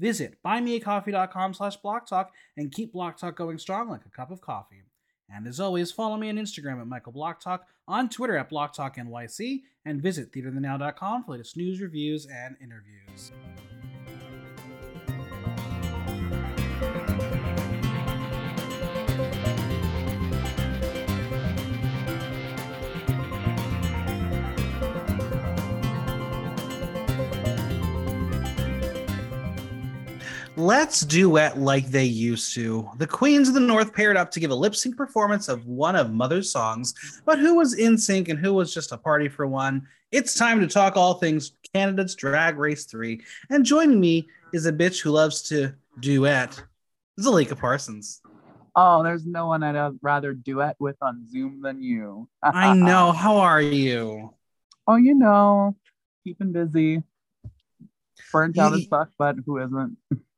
Visit buymeacoffee.com slash blocktalk and keep Block Talk going strong like a cup of coffee. And as always, follow me on Instagram at Michael Blocktalk, on Twitter at BlocktalkNYC, and visit theaterthenow.com for latest news, reviews, and interviews. Let's duet like they used to. The Queens of the North paired up to give a lip sync performance of one of Mother's songs, but who was in sync and who was just a party for one? It's time to talk all things Canada's Drag Race 3. And joining me is a bitch who loves to duet, Zalika Parsons. Oh, there's no one I'd uh, rather duet with on Zoom than you. I know. How are you? Oh, you know, keeping busy. Burnt out as fuck, but who isn't?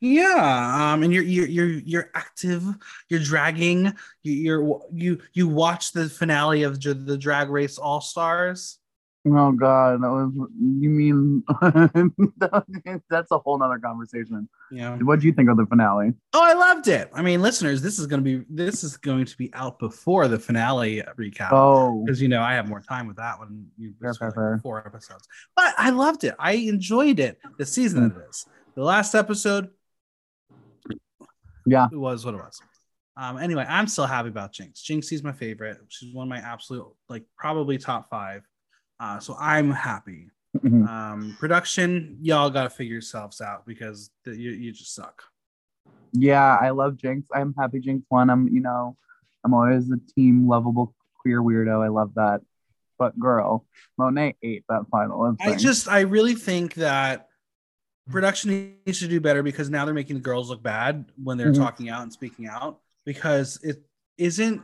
Yeah, um, and you're you're you're you're active. You're dragging. You, you're you you watch the finale of the Drag Race All Stars. Oh God, that was. You mean that's a whole nother conversation. Yeah. What do you think of the finale? Oh, I loved it. I mean, listeners, this is going to be this is going to be out before the finale recap. Oh, because you know I have more time with that one. You Fair, fair, like fair. four episodes, but I loved it. I enjoyed it. The season of this, The last episode, yeah. it was what it was. Um, anyway, I'm still happy about Jinx. Jinx is my favorite. She's one of my absolute, like, probably top five. Uh, so I'm happy. Mhm. Um, production, y'all got to figure yourselves out because the, you, you just suck. Yeah, I love Jinx. I'm happy Jinx won. I'm, you know, I'm always a team lovable queer weirdo. I love that. But girl, Monet ate that final. I just, I really think that production needs to do better because now they're making the girls look bad when they're Mhm. talking out and speaking out because it isn't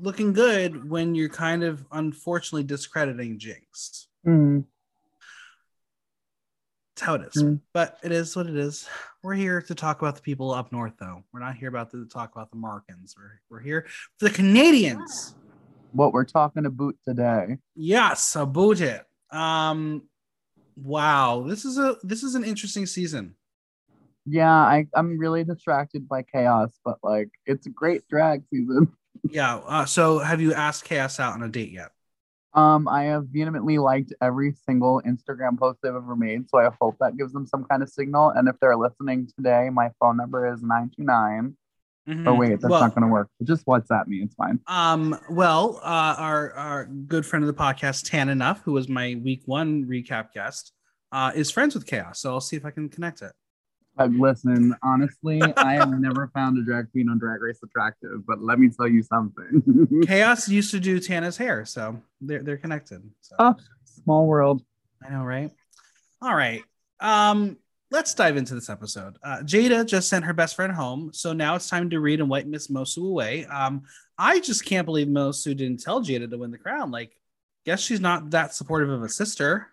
looking good when you're kind of unfortunately discrediting Jinx. Mhm. It's how it is. Mm. But it is what it is. We're here to talk about the people up north, though. We're not here about to talk about the Markins. We're, we're here for the Canadians. what we're talking about today. Yes, about it. Um, wow, this is a this is an interesting season. Yeah, I, I'm really distracted by Kaos, but like it's a great drag season. Yeah. Uh, so, have you asked Kaos out on a date yet? Um, I have vehemently liked every single Instagram post they've ever made, so I hope that gives them some kind of signal. And if they're listening today, my phone number is 929. Mhm. Oh wait, that's well, not gonna work. Just WhatsApp me, it's fine. Um, well, uh, our our good friend of the podcast, Tan Enough, who was my week one recap guest, uh, is friends with Kaos. So I'll see if I can connect it. Uh, listen, honestly, I have never found a drag queen on Drag Race attractive, but let me tell you something. Kaos used to do Tana's hair, so they're they're connected. So oh, small world. I know, right? All right. Um, let's dive into this episode. Uh, Jada just sent her best friend home, so now it's time to read and wipe Miss Moço away. Um, I just can't believe Moço didn't tell Jada to win the crown. Like, guess she's not that supportive of a sister.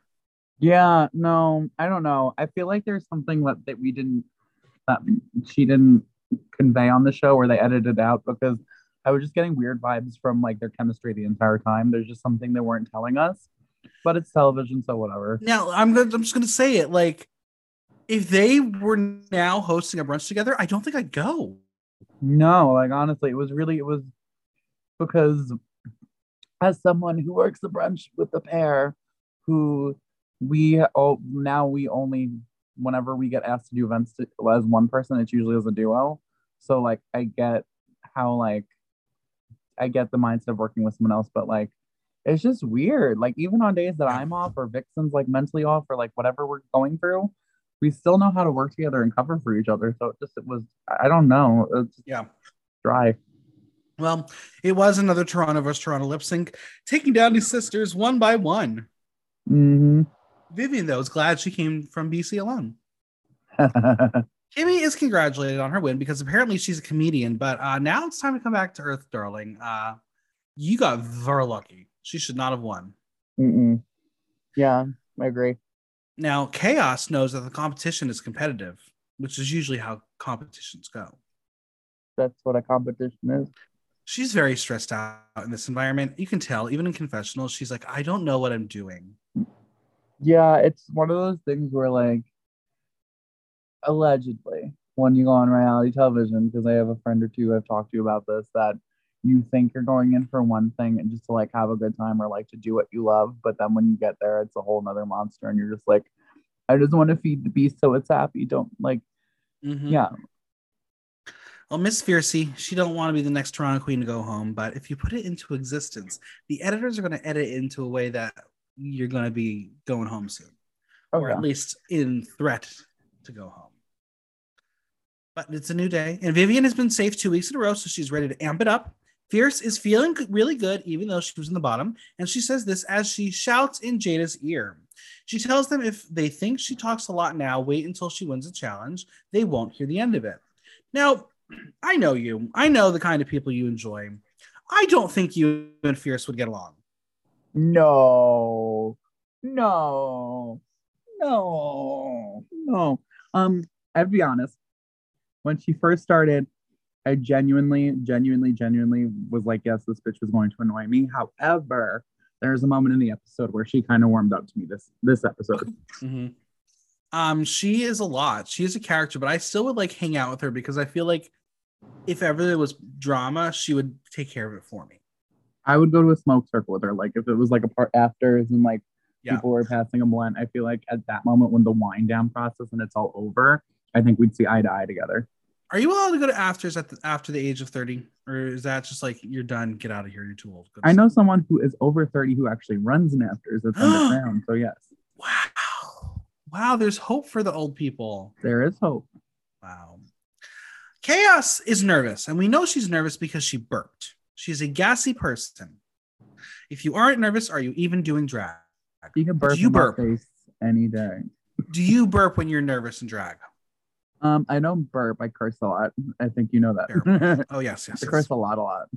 Yeah, no, I don't know. I feel like there's something that, that we didn't that she didn't convey on the show or they edited out because I was just getting weird vibes from like their chemistry the entire time. There's just something they weren't telling us. But it's television, so whatever. Now, I'm I'm just gonna say it. Like, if they were now hosting a brunch together, I don't think I'd go. No, like honestly, it was really it was because as someone who works the brunch with the pair, who we oh now we only whenever we get asked to do events to, as one person, it's usually as a duo. So like I get how like I get the mindset of working with someone else, but like it's just weird. Like even on days that I'm off or Vixen's like mentally off or like whatever we're going through, we still know how to work together and cover for each other. So it just it was I don't know. It's Yeah. dry. Well, it was another Toronto versus Toronto lip sync, taking down these sisters one by one. hmm Vivian, though, is glad she came from BC alone. Kimmy is congratulated on her win because apparently she's a comedian, but uh, now it's time to come back to Earth, darling. Uh, you got very lucky. She should not have won. Mm-mm. Yeah, I agree. Now, Kaos knows that the competition is competitive, which is usually how competitions go. That's what a competition is. She's very stressed out in this environment. You can tell, even in confessionals, she's like, I don't know what I'm doing. Yeah, it's one of those things where like allegedly when you go on reality television, because I have a friend or two I've talked to about this, that you think you're going in for one thing and just to like have a good time or like to do what you love, but then when you get there, it's a whole nother monster, and you're just like, I just want to feed the beast so it's happy. Don't like, Mhm. yeah, Well, Miss Fiercey, she don't want to be the next Toronto Queen to go home, but if you put it into existence, the editors are going to edit it into a way that you're going to be going home soon, oh, or at least in threat to go home. But it's a new day, and Vivian has been safe two weeks in a row, so she's ready to amp it up. Fierce is feeling really good, even though she was in the bottom, and she says this as she shouts in Jada's ear. She tells them if they think she talks a lot now, wait until she wins a challenge. They won't hear the end of it. Now, I know you. I know the kind of people you enjoy. I don't think you and Fierce would get along. No, no, no, no. Um, I'd be honest. When she first started, I genuinely, genuinely, genuinely was like, yes, this bitch was going to annoy me. However, there's a moment in the episode where she kind of warmed up to me this this episode. Um, she is a lot. She is a character, but I still would like hang out with her because I feel like if ever there was drama, she would take care of it for me. I would go to a smoke circle with her. Like if it was like a part afters and like Yeah. people were passing a blunt, I feel like at that moment when the wind down process and it's all over, I think we'd see eye to eye together. Are you allowed to go to afters at the, after the age of 30? Or is that just like you're done, get out of here, you're too old? I know someone who is over 30 who actually runs an afters that's underground. So yes, Wow. Wow, there's hope for the old people. there is hope. Wow. Kaos is nervous, and we know she's nervous because she burped. She's a gassy person. If you aren't nervous, are you even doing drag? You can burp you in burp? face any day. Do you burp when you're nervous in drag? Um, I don't burp. I curse a lot. I think you know that. Oh yes, yes. I yes. curse a lot, a lot.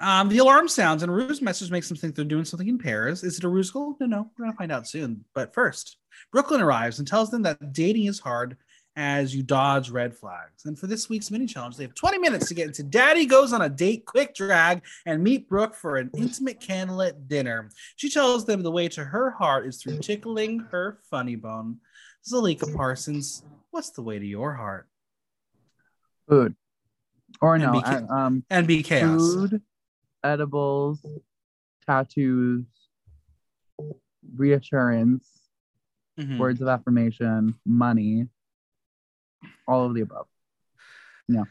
Um, the alarm sounds, and Rue's message makes them think they're doing something in Paris. Is it a ruse goal? No, no. We're gonna find out soon. But first, Brooke Lynn arrives and tells them that dating is hard as you dodge red flags. And for this week's mini challenge, they have 20 minutes to get into Daddy Goes on a Date Quick Drag and meet Brooke for an intimate candlelit dinner. She tells them the way to her heart is through tickling her funny bone. Zalika Parsons, what's the way to your heart? Food. Or And no, be I- um, And be chaos. food, edibles, tattoos, reassurance, Mhm. words of affirmation, money, all of the above. Yeah.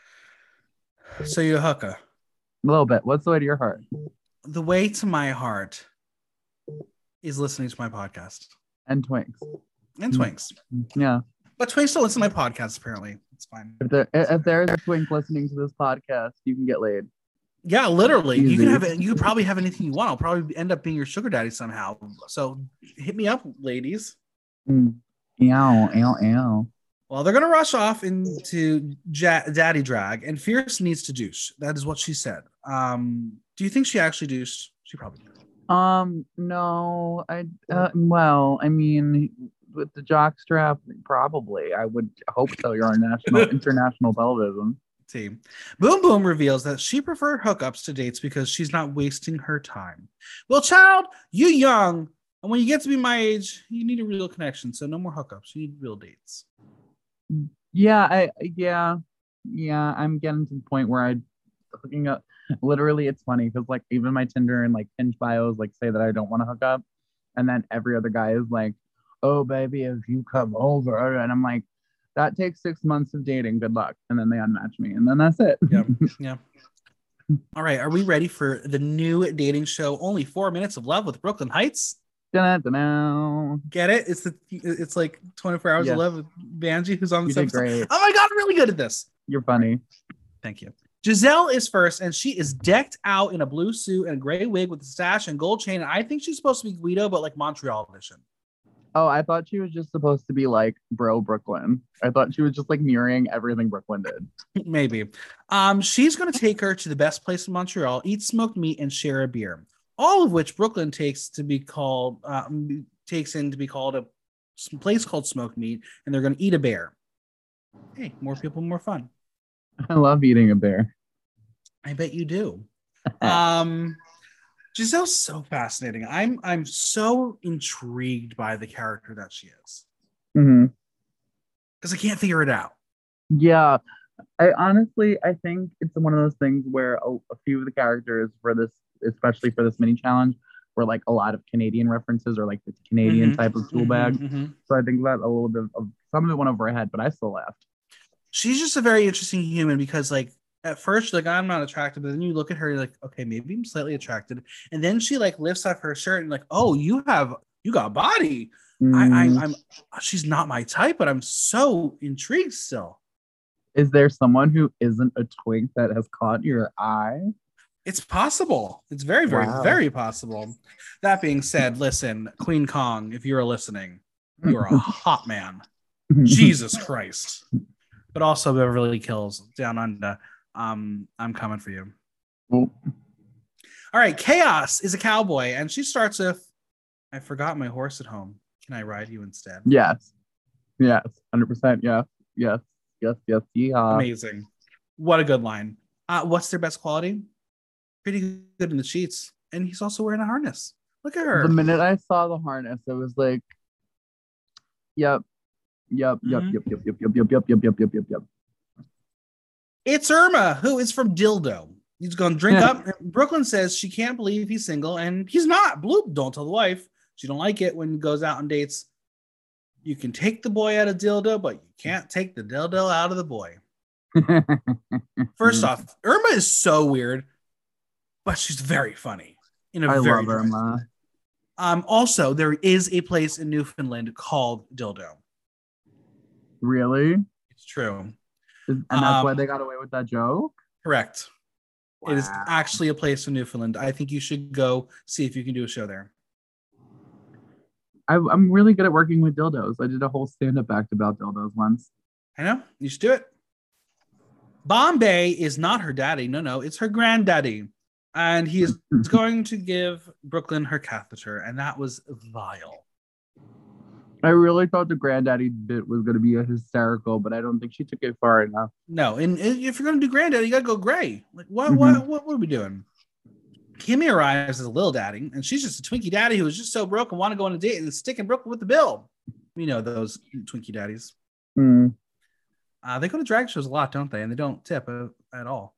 So you're hooker. A little bit. What's the way to your heart? the way to my heart is listening to my podcast And twinks. and Hmm. Twinks. Yeah. But Twinks don't listen to my podcast, apparently. It's fine. If there if there's a twink listening to this podcast, you can get laid. Yeah, literally. You can have it. You probably have anything you want. I'll probably end up being your sugar daddy somehow. So hit me up, ladies. Mm. Ow, ow, ow. Well, they're gonna rush off into ja- daddy drag, and Fierce needs to douche. That is what she said. Um, do you think she actually douched? She probably did. Um, no, I uh, well, I mean, with the jock strap, probably. I would hope so. You're on national, international television. team. Boom Boom reveals that she preferred hookups to dates because she's not wasting her time. Well, child, you young, and when you get to be my age, you need a real connection. So no more hookups. You need real dates. Yeah, I yeah, yeah. I'm getting to the point where I hooking up. Literally, it's funny because like even my Tinder and like Hinge bios like say that I don't want to hook up, and then every other guy is like, "Oh, baby, if you come over," and I'm like, "That takes six months of dating. Good luck." And then they unmatch me, and then that's it. Yeah. Yeah. All right. Are we ready for the new dating show? Only four minutes of love with Brooke Lynn Hytes. Da-da-da-da. Get it? It's the it's like 24 hours Yes. of love with Banji, who's on the this did episode. great. Oh my god, I'm really good at this. You're funny. Thank you. Giselle is first, and she is decked out in a blue suit and a gray wig with a sash and gold chain. And I think she's supposed to be Guido, but like Montreal edition. Oh, I thought she was just supposed to be like bro Brooke Lynn. I thought she was just like mirroring everything Brooke Lynn did. Maybe. Um, she's going to take her to the best place in Montreal, eat smoked meat, and share a beer. All of which Brooke Lynn takes to be called um, takes in to be called a place called Smoked Meat, and they're going to eat a bear. Hey, more people, more fun. I love eating a bear. I bet you do. um, Gizelle's so fascinating. I'm I'm so intrigued by the character that she is because I can't figure it out. Yeah, I honestly I think it's one of those things where a, a few of the characters for this, especially for this mini challenge, were like a lot of Canadian references or like the Canadian Mhm, type of tool mhm, bag. mhm. So I think that a little bit of some of it went over her head, but I still laughed. She's just a very interesting human because like at first you're like I'm not attracted, but then you look at her you're like okay maybe I'm slightly attracted, and then she like lifts up her shirt and like oh you have you got body. I, Mm, I I'm she's not my type, but I'm so intrigued still. Is there someone who isn't a twink that has caught your eye? It's possible. It's very, very, Wow. very possible. That being said, listen, Kween Kong, if you're listening, you're a hot man. Jesus Christ. But also Beverly Kills down under. Um, I'm coming for you. All right, Kaos is a cowboy, and she starts with I forgot my horse at home. Can I ride you instead? yes, yes, hundred percent. Yes, yes, yes, yes. Yeehaw. Amazing. What a good line. Uh, what's their best quality? Pretty good in the sheets. And he's also wearing a harness. Look at her. The minute I saw the harness, it was like, yep, yep, yep, Mhm. yep, yep, yep, yep, yep, yep, yep, yep, yep, yep, yep. It's Irma, who is from Dildo. He's going to drink up. Brooke Lynn says she can't believe he's single, and he's not. Bloop, don't tell the wife. She don't like it when he goes out on dates. You can take the boy out of Dildo, but you can't take the Dildo out of the boy. First off, Irma is so weird, but she's very funny. In a I very love Irma. Um, also, there is a place in Newfoundland called Dildo. Really? It's true. And that's why Um, they got away with that joke? Correct. It is actually a place in Newfoundland. I think you should go see if you can do a show there. I, I'm really good at working with dildos. I did a whole stand-up act about dildos once. I know. You should do it. Bombae is not her daddy. No, no, it's her granddaddy. And he is going to give Brooke Lynn her catheter, and that was vile. I really thought the granddaddy bit was going to be a hysterical, but I don't think she took it far enough. No, and if you're going to do granddaddy, you got to go gray. Like, what, what, what, what are we doing? Kimmy arrives as a little daddy, and she's just a Twinkie daddy who was just so broke and want to go on a date and sticking Brooke Lynn with the bill. You know those Twinkie daddies. Hmm. Uh, they go to drag shows a lot, don't they? And they don't tip uh, at all.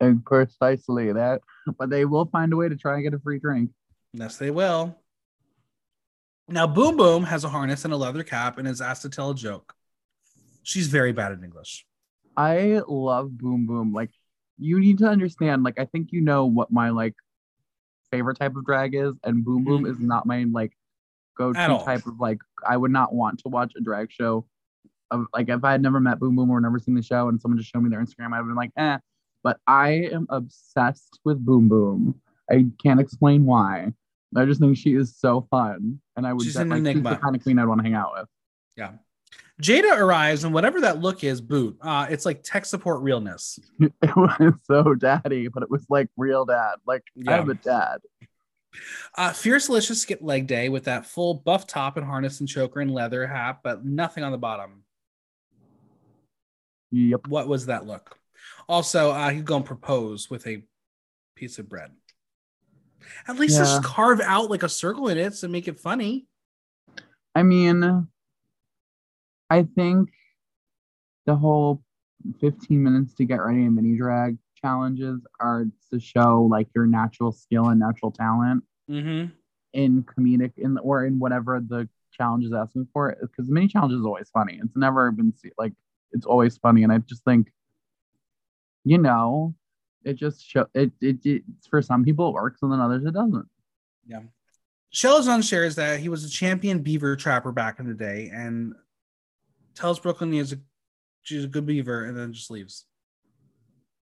And precisely that, but they will find a way to try and get a free drink. Yes, they will. Now, Boom Boom has a harness and a leather cap and is asked to tell a joke. She's very bad at English. I love Boom Boom. Like, you need to understand. Like, I think you know what my like favorite type of drag is, and Boom Boom is not my like go-to type of like. I would not want to watch a drag show. Of like, if I had never met Boom Boom or never seen the show, and someone just showed me their Instagram, I'd been like, eh. But I am obsessed with Boom Boom. I can't explain why. I just think she is so fun, and I would She's bet, an like, she's the kind of queen I'd want to hang out with. Yeah. Jada arrives, and whatever that look is, boot. Uh, it's like tech support realness. It was so daddy, but it was like real dad. Like Yeah. I'm a dad. Uh, Fierce Delicious skipped leg day with that full buff top and harness and choker and leather hat, but nothing on the bottom. Yep. What was that look? Also, uh, he'd go and propose with a piece of bread. At least Yeah. just carve out like a circle in it to make it funny. I mean, I think the whole 15 minutes to get ready and mini drag challenges are to show like your natural skill and natural talent Mm-hmm. in comedic in or in whatever the challenge is asking for. Because mini challenge is always funny. It's never been se- like it's always funny, and I just think, you know, it just show it, it, it for some people it works and then others it doesn't. Yeah. Chelazon shares that he was a champion beaver trapper back in the day and tells Brooke Lynn he is a she's a good beaver and then just leaves.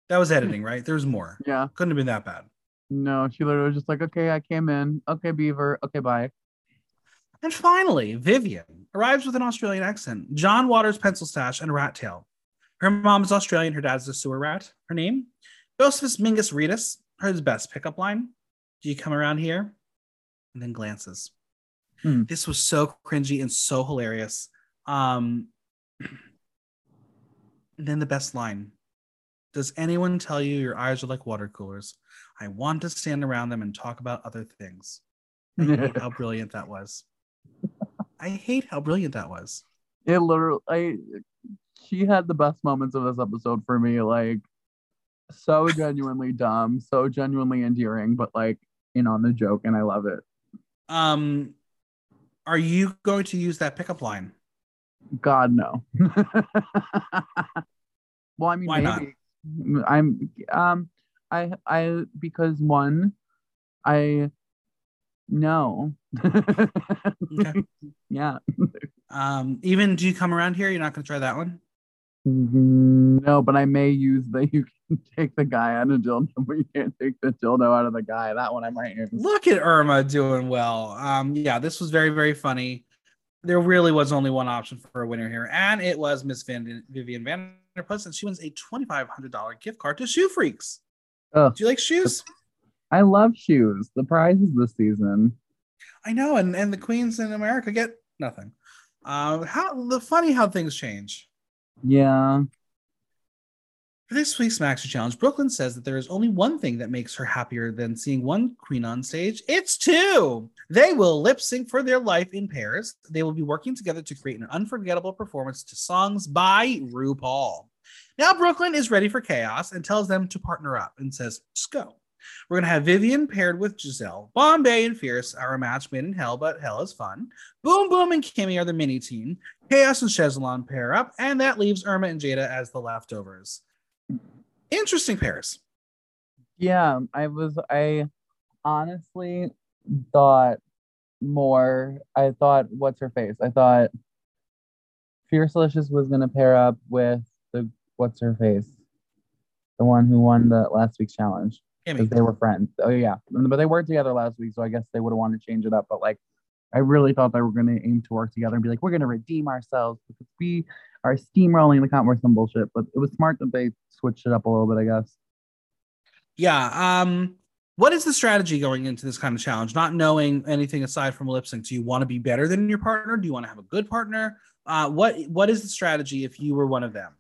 That was editing, right? There's more. Yeah. Couldn't have been that bad. No, she literally was just like, okay, I came in. Okay, Beaver. Okay, bye. And finally, Vivian arrives with an Australian accent, John Waters pencil stash, and a rat tail. Her mom is Australian, her dad's a sewer rat. Her name? Josephus Mingus Reedus, her best pickup line. Do you come around here? And then glances. Hmm. This was so cringy and so hilarious. Um, and then the best line. Does anyone tell you your eyes are like water coolers? I want to stand around them and talk about other things. I hate how brilliant that was. I hate how brilliant that was. It literally, I, she had the best moments of this episode for me. Like, so genuinely dumb, so genuinely endearing, but like in on the joke, and I love it. Um, are you going to use that pickup line? God no. well, I mean, Why not? maybe. I'm um, I I because one, I no. Okay. Yeah. Um, even do you come around here? You're not going to try that one? No, but I may use the you can take the guy out of dildo, but you can't take the dildo out of the guy. That one I might use. Look at Irma doing well. Um, yeah, this was very, very funny. There really was only one option for a winner here, and it was Miss Van- Vivian Vanderpuss, and she wins a $2,500 gift card to Shoe Freaks. Ugh. Do you like shoes? I love shoes. The prize prizes this season. I know, and, and the queens in America get nothing. Uh, how the funny how things change. Yeah. For this week's Maxi Challenge, Brooke Lynn says that there is only one thing that makes her happier than seeing one queen on stage. It's two. They will lip sync for their life in pairs. They will be working together to create an unforgettable performance to songs by RuPaul. Now, Brooke Lynn is ready for chaos and tells them to partner up and says, Just go. We're going to have Vivian paired with Giselle. Bombae and Fierce are a match made in hell, but hell is fun. Boom Boom and Kimmy are the mini team. Kaos and Chelazon pair up, and that leaves Irma and Jada as the leftovers. Interesting pairs. Yeah. I was I honestly thought more. I thought what's her face? I thought Fierce Delicious was gonna pair up with the what's her face? The one who won the last week's challenge. Because Kimmy. they were friends. Oh yeah, but they worked together last week, so I guess they would have wanted to change it up. But like, I really thought they were going to aim to work together and be like, we're going to redeem ourselves because we are steamrolling the comp or some bullshit. But it was smart that they switched it up a little bit, I guess. Yeah. Um, what is the strategy going into this kind of challenge? Not knowing anything aside from lip sync. Do you want to be better than your partner? Do you want to have a good partner? Uh, what what is the strategy if you were one of them?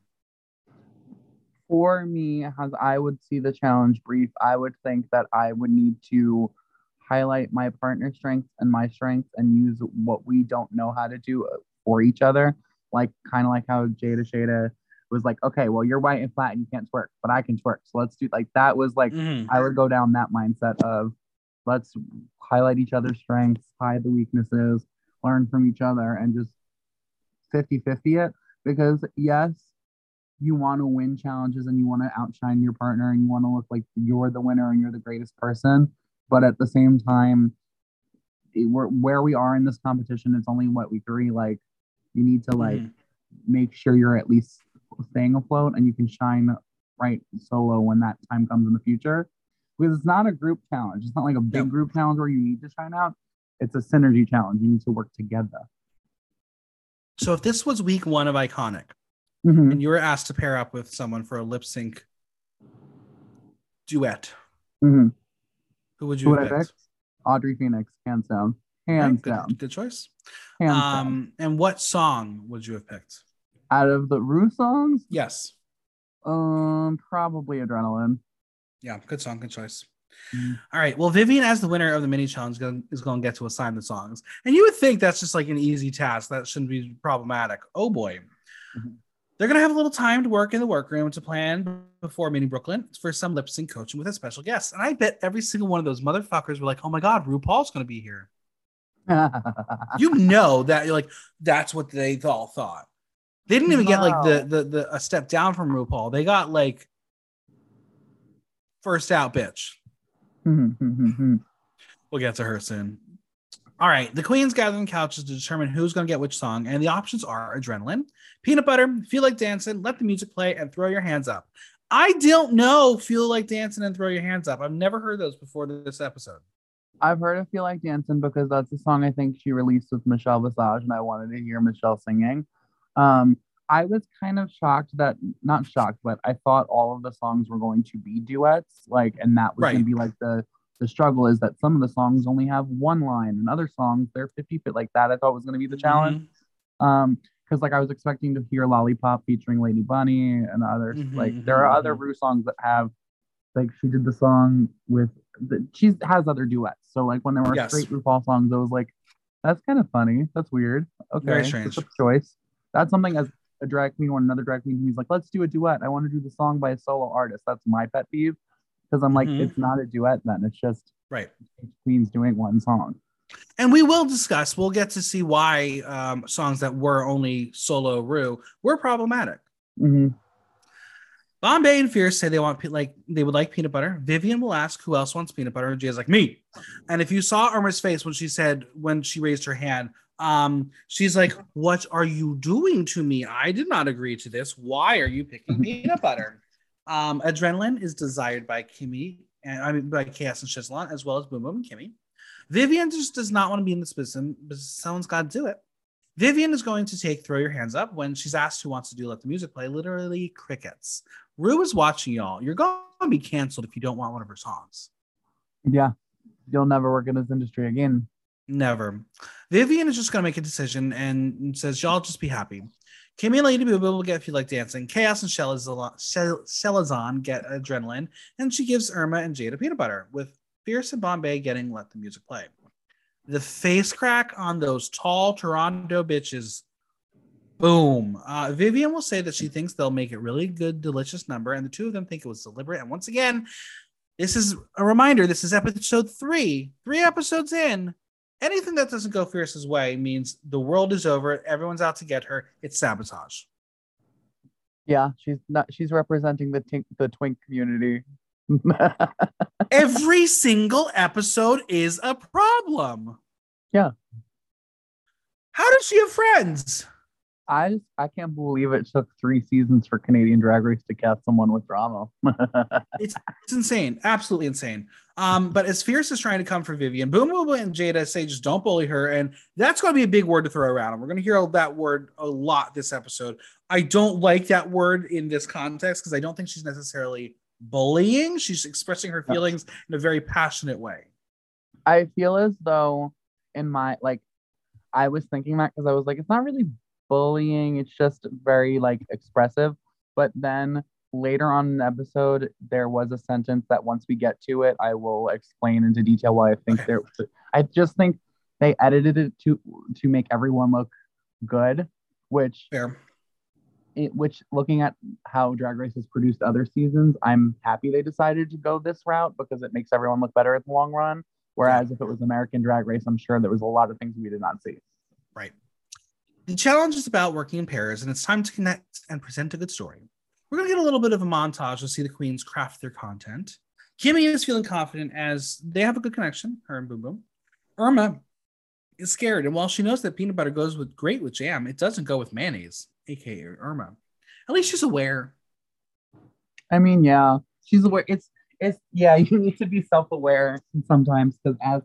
For me, as I would see the challenge brief, I would think that I would need to highlight my partner's strengths and my strengths and use what we don't know how to do for each other. Like kind of like how Jada Shada was like, okay, well you're white and flat and you can't twerk, but I can twerk. So let's do like that was like Mhm. I would go down that mindset of let's highlight each other's strengths, hide the weaknesses, learn from each other, and just 50 50 it. Because, yes, you want to win challenges and you want to outshine your partner and you want to look like you're the winner and you're the greatest person. But at the same time, it- we're, where we are in this competition, it's only what week three. Like, you need to like Mhm. make sure you're at least staying afloat and you can shine right solo when that time comes in the future. Because it's not a group challenge. It's not like a big Yep. group challenge where you need to shine out. It's a synergy challenge. You need to work together. So if this was week one of Iconic Mhm. and you were asked to pair up with someone for a lip sync duet, Mhm. who would you Who would have I picked? pick? Audrey Phoenix, hands down. Hands good, down. Good choice. Hands down. Um, and what song would you have picked? Out of the Rue songs, Yes. um, probably Adrenaline. Yeah, good song, good choice. Mm. All right. Well, Vivian, as the winner of the mini challenge, is going to get to assign the songs, and you would think that's just like an easy task. That shouldn't be problematic. Oh boy, Mhm. They're going to have a little time to work in the workroom to plan before meeting Brooke Lynn for some lip sync coaching with a special guest. And I bet every single one of those motherfuckers were like, "Oh my god, RuPaul's going to be here." You know that you're like that's what they all thought. They didn't even get like the, the the a step down from RuPaul. They got like first out, bitch. We'll get to her soon. All right, the queens gather on couches to determine who's going to get which song, and the options are adrenaline, peanut butter, feel like dancing, let the music play, and throw your hands up. I don't know feel like dancing and throw your hands up. I've never heard those before this episode. I've heard of Feel Like Dancing because that's a song I think she released with Michelle Visage, and I wanted to hear Michelle singing. Um, I was kind of shocked that not shocked, but I thought all of the songs were going to be duets, like, and that was Right. going to be like the the struggle is that some of the songs only have one line, and other songs they're 50 fit like that. I thought was going to be the challenge. Mhm. Um, because like I was expecting to hear Lollipop featuring Lady Bunny and others. Mhm, like there are mhm, other. Rue songs that have like she did the song with the, she has other duets. So like when there were Yes. straight RuPaul songs, I was like, that's kind of funny. That's weird. Okay, Very that's a choice. That's something as a drag queen or another drag queen he's like, let's do a duet. I want to do the song by a solo artist. That's my pet peeve because I'm like, Mhm. it's not a duet then. It's just Right. queens doing one song. And we will discuss, we'll get to see why um, songs that were only solo Rue were problematic. hmm Bombae and Fierce say they want like they would like peanut butter. Vivian will ask who else wants peanut butter, and Jay's like me. And if you saw Irma's face when she said when she raised her hand, um, she's like, "What are you doing to me? I did not agree to this. Why are you picking peanut butter?" Um, adrenaline is desired by Kimmy and I mean by Kaos and Chelazon, as well as Boom Boom and Kimmy. Vivian just does not want to be in this business, but someone's got to do it. Vivian is going to take Throw Your Hands Up when she's asked who wants to do Let the Music Play. Literally crickets. Rue is watching y'all. You're going to be canceled if you don't want one of her songs. Yeah, you'll never work in this industry again. Never. Vivian is just going to make a decision and says, Y'all just be happy. Kimmy and Boo will get If You Like Dancing. Kaos and Chelazon Shel- get Adrenaline. And she gives Irma and Jade a peanut butter, with Fierce and Bombae getting Let the Music Play. The face crack on those tall Toronto bitches. Boom. Uh, Vivian will say that she thinks they'll make a really good, delicious number, and the two of them think it was deliberate. And once again, this is a reminder this is episode three, three episodes in. Anything that doesn't go Fierce's way means the world is over. Everyone's out to get her. It's sabotage. Yeah, she's not. She's representing the tink, the twink community. Every single episode is a problem. Yeah. How does she have friends? I just I can't believe it took three seasons for Canadian Drag Race to cast someone with drama. It's it's insane, absolutely insane. Um, but as Fierce is trying to come for Vivian, Boom Boom and Jada say just don't bully her, and that's going to be a big word to throw around. And we're going to hear that word a lot this episode. I don't like that word in this context because I don't think she's necessarily bullying. She's expressing her feelings in a very passionate way. I feel as though in my like I was thinking that because I was like, it's not really bullying, it's just very like expressive. But then later on in the episode, there was a sentence that once we get to it, I will explain into detail why I think Okay. there I just think they edited it to to make everyone look good, which Fair. it, which looking at how Drag Race has produced other seasons, I'm happy they decided to go this route because it makes everyone look better in the long run. Whereas if it was American Drag Race, I'm sure there was a lot of things we did not see. Right. The challenge is about working in pairs, and it's time to connect and present a good story. We're going to get a little bit of a montage to see the queens craft their content. Kimmy is feeling confident as they have a good connection, her and Boom Boom. Irma is scared, and while she knows that peanut butter goes with great with jam, it doesn't go with mayonnaise, aka Irma. At least she's aware. I mean, yeah, she's aware. It's it's yeah, you need to be self aware sometimes because as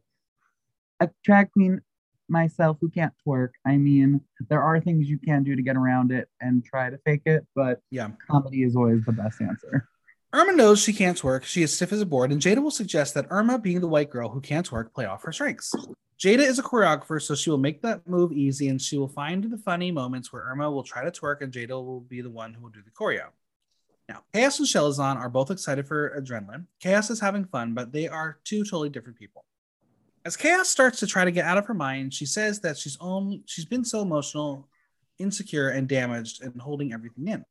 a drag queen myself who can't twerk, I mean, there are things you can do to get around it and try to fake it, but Yeah. comedy is always the best answer. Irma knows she can't twerk. She is stiff as a board, and Jada will suggest that Irma, being the white girl who can't twerk, play off her strengths. Jada is a choreographer, so she will make that move easy, and she will find the funny moments where Irma will try to twerk, and Jada will be the one who will do the choreo. Now, Kaos and Chelazon are both excited for Adrenaline. Kaos is having fun, but they are two totally different people. As Kaos starts to try to get out of her mind, she says that she's only she's been so emotional, insecure, and damaged, and holding everything in.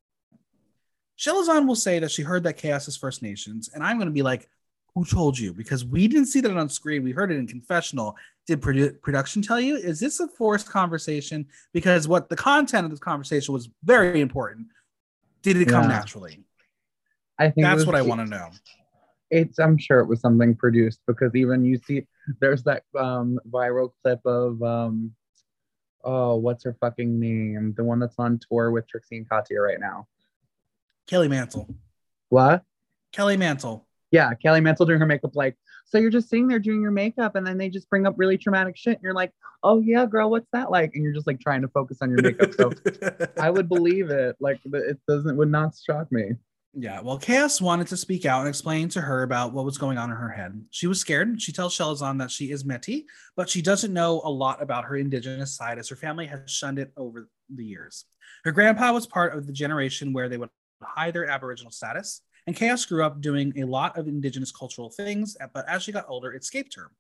Chelazon will say that she heard that Kaos is First Nations, and I'm going to be like, who told you? Because we didn't see that on screen. We heard it in confessional. Did produ- production tell you? Is this a forced conversation? Because what the content of this conversation was very important. Did it come Yeah. naturally? I think That's what I want to know. It's I'm sure it was something produced because even you see there's that um viral clip of um oh what's her fucking name? The one that's on tour with Trixie and Katya right now. Kelly Mantle. What? Kelly Mantle. Yeah, Kelly Mantle doing her makeup, like, so you're just sitting there doing your makeup, and then they just bring up really traumatic shit, and you're like, oh yeah, girl, what's that like? And you're just like trying to focus on your makeup. So I would believe it. Like, it doesn't would not shock me. Yeah, well, Kaos wanted to speak out and explain to her about what was going on in her head. She was scared. She tells Chelazon that she is Métis, but she doesn't know a lot about her indigenous side as her family has shunned it over the years. Her grandpa was part of the generation where they would hide their Aboriginal status, and Kaos grew up doing a lot of indigenous cultural things, but as she got older, it escaped her.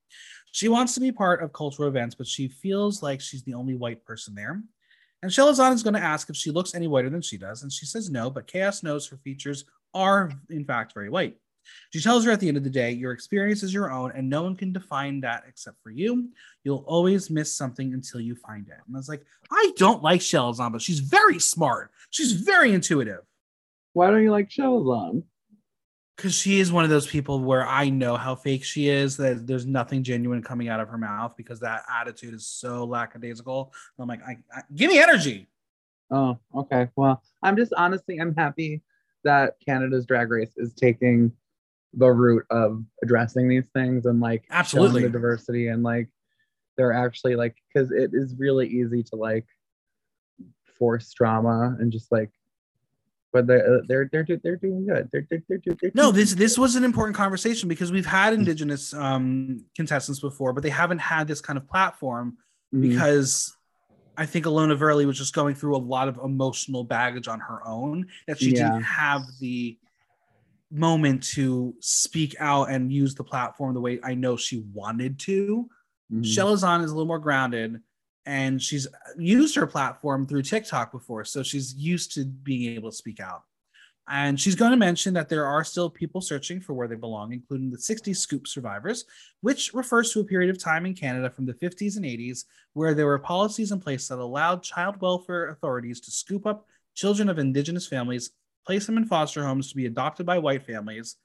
She wants to be part of cultural events, but she feels like she's the only white person there. And Chelazon is going to ask if she looks any whiter than she does, and she says no, but Kaos knows her features are, in fact, very white. She tells her at the end of the day, Your experience is your own, and no one can define that except for you. You'll always miss something until you find it. And I was like, I don't like Chelazon, but she's very smart. She's very intuitive. Why don't you like Chelazon? Because she is one of those people where I know how fake she is, that there's nothing genuine coming out of her mouth because that attitude is so lackadaisical. I'm like, I, I, give me energy. Oh, okay. Well, I'm just honestly, I'm happy that Canada's Drag Race is taking the route of addressing these things and like absolutely the diversity and like they're actually like because it is really easy to like force drama and just like but they're they're they're they're doing good. They're they're, they're, they're no, this this was an important conversation because we've had indigenous um, contestants before, but they haven't had this kind of platform mm-hmm. because I think Ilona Verley was just going through a lot of emotional baggage on her own that she yeah. didn't have the moment to speak out and use the platform the way I know she wanted to. Mm-hmm. Chelazon is a little more grounded and she's used her platform through TikTok before, so she's used to being able to speak out. And she's going to mention that there are still people searching for where they belong, including the 60 Scoop survivors, which refers to a period of time in Canada from the 50s and 80s where there were policies in place that allowed child welfare authorities to scoop up children of Indigenous families, place them in foster homes to be adopted by white families,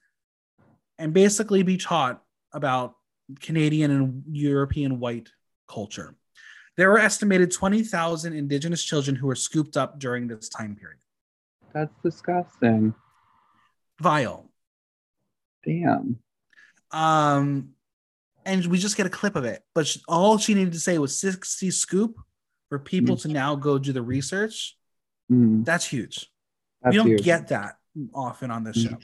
and basically be taught about Canadian and European white culture. There were estimated 20,000 Indigenous children who were scooped up during this time period. That's disgusting. Vile. Damn. Um, and we just get a clip of it. But she, all she needed to say was 60 scoop for people mm. to now go do the research. Mm. That's huge. That's we don't huge. get that often on this mm. show.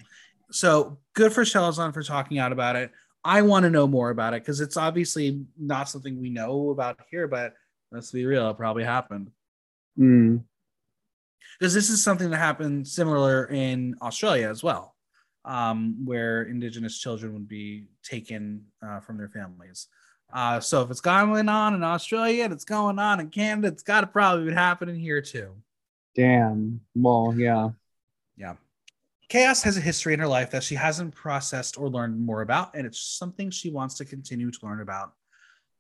So good for Chelazon for talking out about it. I want to know more about it because it's obviously not something we know about here, but let's be real, it probably happened. Mm. Because this is something that happened similar in Australia as well, um, where Indigenous children would be taken uh, from their families. Uh, so if it's going on in Australia and it's going on in Canada, it's got to probably be happening here too. Damn. Well, yeah. Yeah. Kaos has a history in her life that she hasn't processed or learned more about, and it's something she wants to continue to learn about.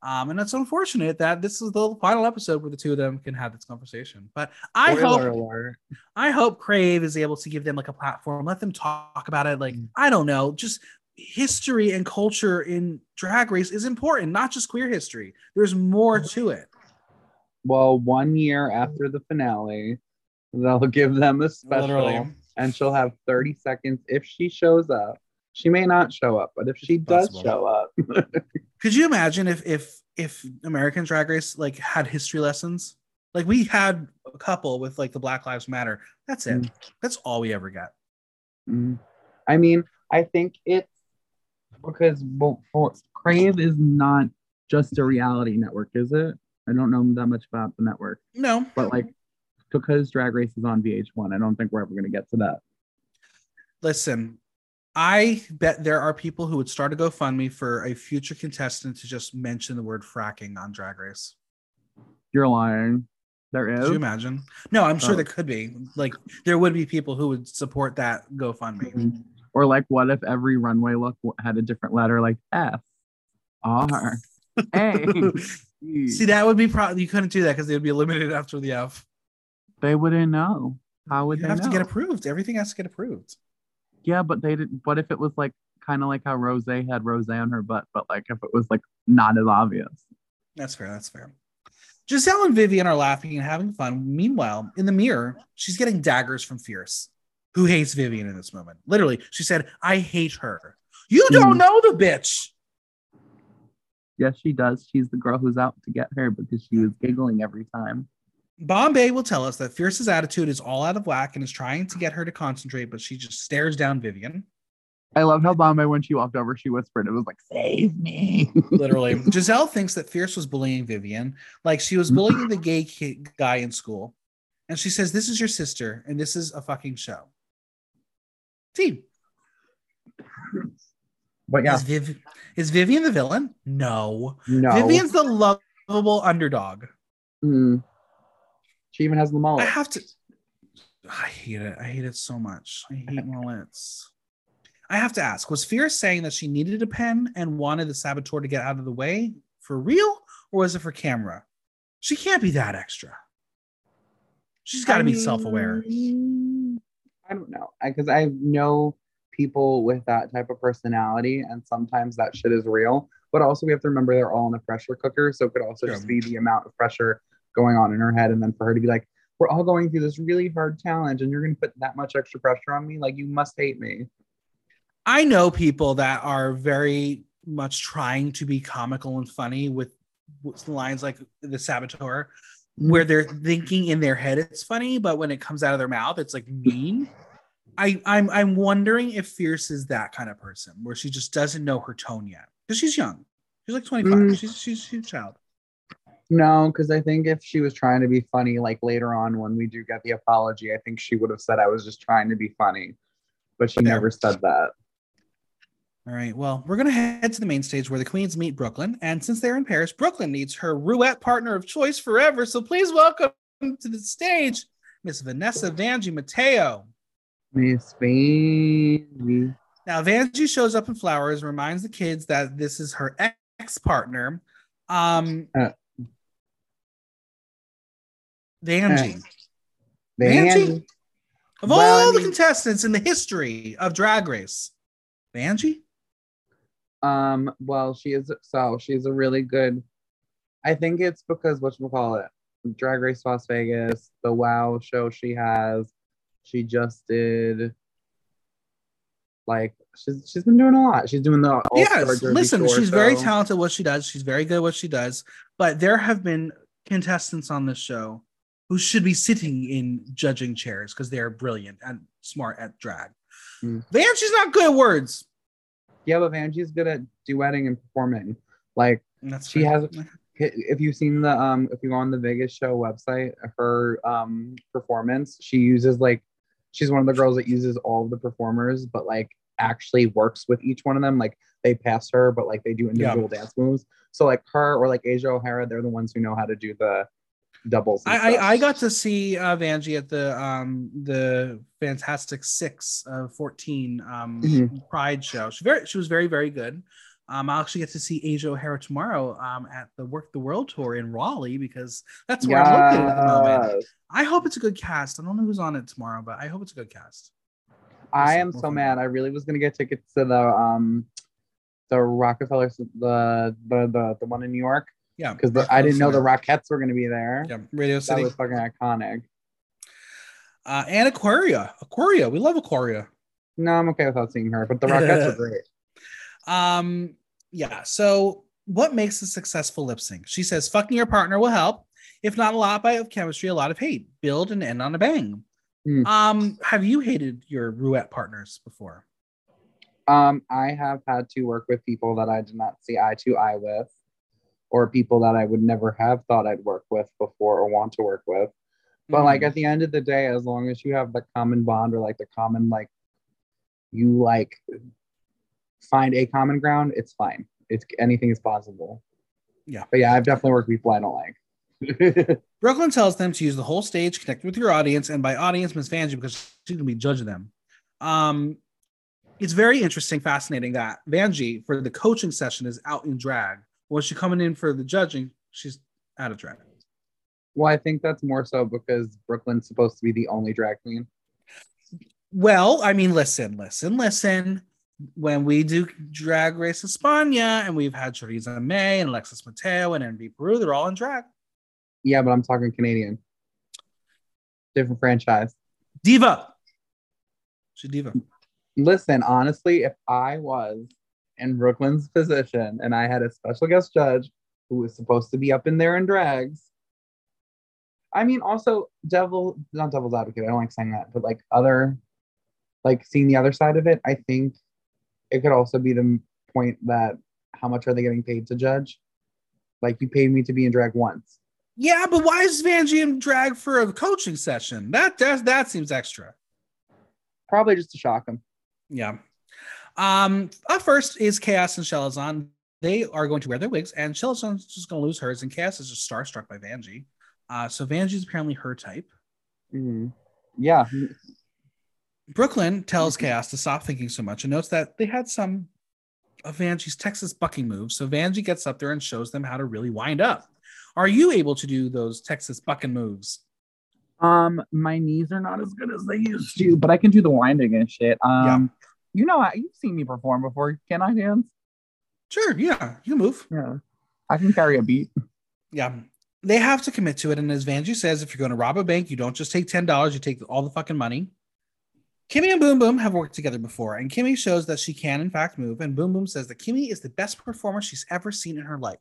Um, and it's unfortunate that this is the final episode where the two of them can have this conversation. But I Spoiler hope alert. I hope Crave is able to give them like a platform, let them talk about it. Like, mm. I don't know, just history and culture in drag race is important, not just queer history. There's more to it. Well, one year after the finale, they'll give them a special Literally and she'll have 30 seconds if she shows up. She may not show up, but if she it's does possible. show up. Could you imagine if if if American Drag Race like had history lessons? Like we had a couple with like the Black Lives Matter. That's it. Mm. That's all we ever got. Mm. I mean, I think it's because Crave is not just a reality network, is it? I don't know that much about the network. No. But like because Drag Race is on VH1. I don't think we're ever going to get to that. Listen, I bet there are people who would start a GoFundMe for a future contestant to just mention the word fracking on Drag Race. You're lying. There is. Could you imagine? No, I'm sure oh. there could be. Like, there would be people who would support that GoFundMe. Mm-hmm. Or like, what if every runway look had a different letter, like F, R, A? See, that would be probably you couldn't do that because they would be eliminated after the F. They wouldn't know. How would you they have know? to get approved? Everything has to get approved. Yeah, but they didn't. What if it was like kind of like how Rose had Rose on her butt, but like if it was like not as obvious? That's fair. That's fair. Giselle and Vivian are laughing and having fun. Meanwhile, in the mirror, she's getting daggers from Fierce, who hates Vivian in this moment. Literally, she said, I hate her. You don't Hmm. know the bitch. Yes, she does. She's the girl who's out to get her because she was giggling every time. Bombae will tell us that Fierce's attitude is all out of whack and is trying to get her to concentrate, but she just stares down Vivian. I love how Bombae, when she walked over, she whispered, "It was like save me." Literally, Giselle thinks that Fierce was bullying Vivian, like she was bullying the gay kid guy in school, and she says, "This is your sister, and this is a fucking show." Team, but yeah, is, Viv- is Vivian the villain? No, no. Vivian's the lovable underdog. Mm. She even has the I have to. I hate it. I hate it so much. I hate mullets. I have to ask: Was Fear saying that she needed a pen and wanted the saboteur to get out of the way for real, or was it for camera? She can't be that extra. She's got to be self-aware. I don't know because I, know people with that type of personality, and sometimes that shit is real. But also, we have to remember they're all in a pressure cooker, so it could also just be the amount of pressure going on in her head, and then for her to be like, "We're all going through this really hard challenge, and you're going to put that much extra pressure on me? Like, you must hate me." I know people that are very much trying to be comical and funny with, with lines like the saboteur, where they're thinking in their head it's funny, but when it comes out of their mouth, it's like mean. I, I'm I'm wondering if Fierce is that kind of person where she just doesn't know her tone yet because she's young. She's like 25. Mm. She's, she's she's a child. No, because I think if she was trying to be funny, like later on when we do get the apology, I think she would have said I was just trying to be funny, but she Yeah. never said that. All right. Well, we're gonna head to the main stage where the queens meet Brooke Lynn, and since they're in Paris, Brooke Lynn needs her roulette partner of choice forever. So please welcome to the stage Miss Vanessa Vanjie Mateo. Miss Baby. Now, Vanjie shows up in flowers, reminds the kids that this is her ex partner. Um, Uh. Vanjie. Vanjie. Vanjie? Of Well, all I the contestants in the history of Drag Race, Vanjie? Um, well, she is so she's a really good. I think it's because what you call it, Drag Race Las Vegas, the Wow show she has. She just did. Like she's she's been doing a lot. She's doing the yes. Listen, Shore she's very talented at what she does. She's very good at what she does. But there have been contestants on this show who should be sitting in judging chairs because they're brilliant and smart at drag. Mm. Vanjie's not good at words. Yeah, but Vanjie's good at duetting and performing. Like that's She fair. has- if you've seen the um if you go on the Vegas show website, her um performance, she uses like she's one of the girls that uses all of the performers, but like actually works with each one of them. Like they pass her, but like they do individual dance moves. So like her or like Asia O'Hara, they're the ones who know how to do the doubles. I. I I got to see uh, Vanjie at the um the Fantastic Six of fourteen um Mhm. Pride show. She very she was very very good. Um, I'll actually get to see Asia O'Hara tomorrow um at the Werq the World tour in Raleigh because that's where I'm located at the moment. I hope it's a good cast. I don't know who's on it tomorrow, but I hope it's a good cast. I We'll am we'll so mad. out. I really was gonna get tickets to the um the Rockefeller the the the, the one in New York Yeah, because I didn't know the. Rockettes were gonna be there. Yeah, Radio City. That was fucking iconic. uh, and Aquaria. Aquaria, we love Aquaria. No, I'm okay without seeing her, but the Rockettes are great. Um, yeah. So, what makes a successful lip sync? She says, "Fucking your partner will help. If not a lot by of chemistry, a lot of hate. Build and end on a bang." Hmm. Um, have you hated your roulette partners before? Um, I have had to work with people that I did not see eye to eye with, or people that I would never have thought I'd work with before or want to work with. But like at the end of the day, as long as you have the common bond or like the common like you like find a common ground, it's fine. It's anything is possible. Yeah. But yeah, I've definitely worked with people I don't like. Brooke Lynn tells them to use the whole stage, connect with your audience, and by audience, Miss Vanjie, because she's gonna be judging them. Um, it's very interesting, fascinating that Vanjie for the coaching session is out in drag. When she coming in for the judging, she's out of drag. well, I think that's more so because Brooke Lynn's supposed to be the only drag queen. Well, I mean, listen, listen, listen. When we do Drag Race España, and we've had Teresa May and Alexis Mateo and Envy Peru, they're all in drag. Yeah, but I'm talking Canadian. Different franchise. Diva. She's diva. Listen, honestly, if I was in Brooke Lynn's position and I had a special guest judge who was supposed to be up in there in drags. I mean, also devil, not devil's advocate. I don't like saying that, but like other, like seeing the other side of it. I think it could also be the point that how much are they getting paid to judge? Like you paid me to be in drag once. Yeah, but why is Vanjie in drag for a coaching session? That that that seems extra. Probably just to shock him. Yeah. Um, up first is Kaos and Chelazon. They are going to wear their wigs, and Chelazon's just going to lose hers, and Kaos is just starstruck by Vanjie. Uh, so Vanjie is apparently her type. Mm-hmm. Yeah. Brooke Lynn tells Kaos to stop thinking so much and notes that they had some of Vanjie's Texas bucking moves. So Vanjie gets up there and shows them how to really wind up. Are you able to do those Texas bucking moves? Um, my knees are not as good as they used to, but I can do the winding and shit. Um, you know, you've seen me perform before. Can I dance? Sure, yeah, you move. Yeah, I can carry a beat. Yeah, they have to commit to it. And as Vanjie says, if you're going to rob a bank, you don't just take ten dollars; you take all the fucking money. Kimmy and Boom Boom have worked together before, and Kimmy shows that she can, in fact, move. And Boom Boom says that Kimmy is the best performer she's ever seen in her life.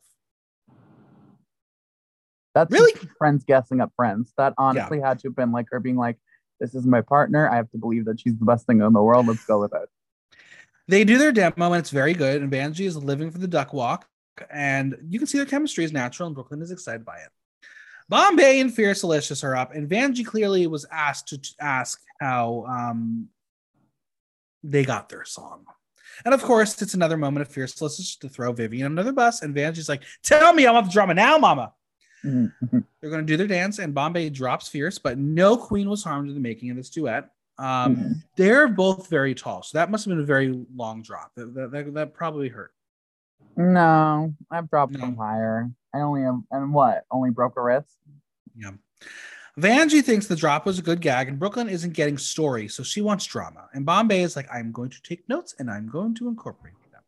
That's Really? friends guessing up friends. That honestly had to have been like her being like, "This is my partner. I have to believe that she's the best thing in the world. Let's go with it." They do their demo, and it's very good. And Vanjie is living for the duck walk, and you can see their chemistry is natural, and Brooke Lynn is excited by it. Bombae and Fiercalicious are up, and Vanjie clearly was asked to ask how um, they got their song. And of course, it's another moment of Fiercalicious to throw Vivian the bus, and Vanjie's like, "Tell me I'm want the drama now, Mama." Mhm. They're going to do their dance, and Bombae drops Fierce, but no queen was harmed in the making of this duet. Um, Mhm. They're both very tall, so that must have been a very long drop. That, that, that, that probably hurt. No, I've dropped No. them higher. I only have, and what? Only broke a wrist. Yeah. Vanjie thinks the drop was a good gag, and Brooke Lynn isn't getting story, so she wants drama. And Bombae is like, I'm going to take notes and I'm going to incorporate them.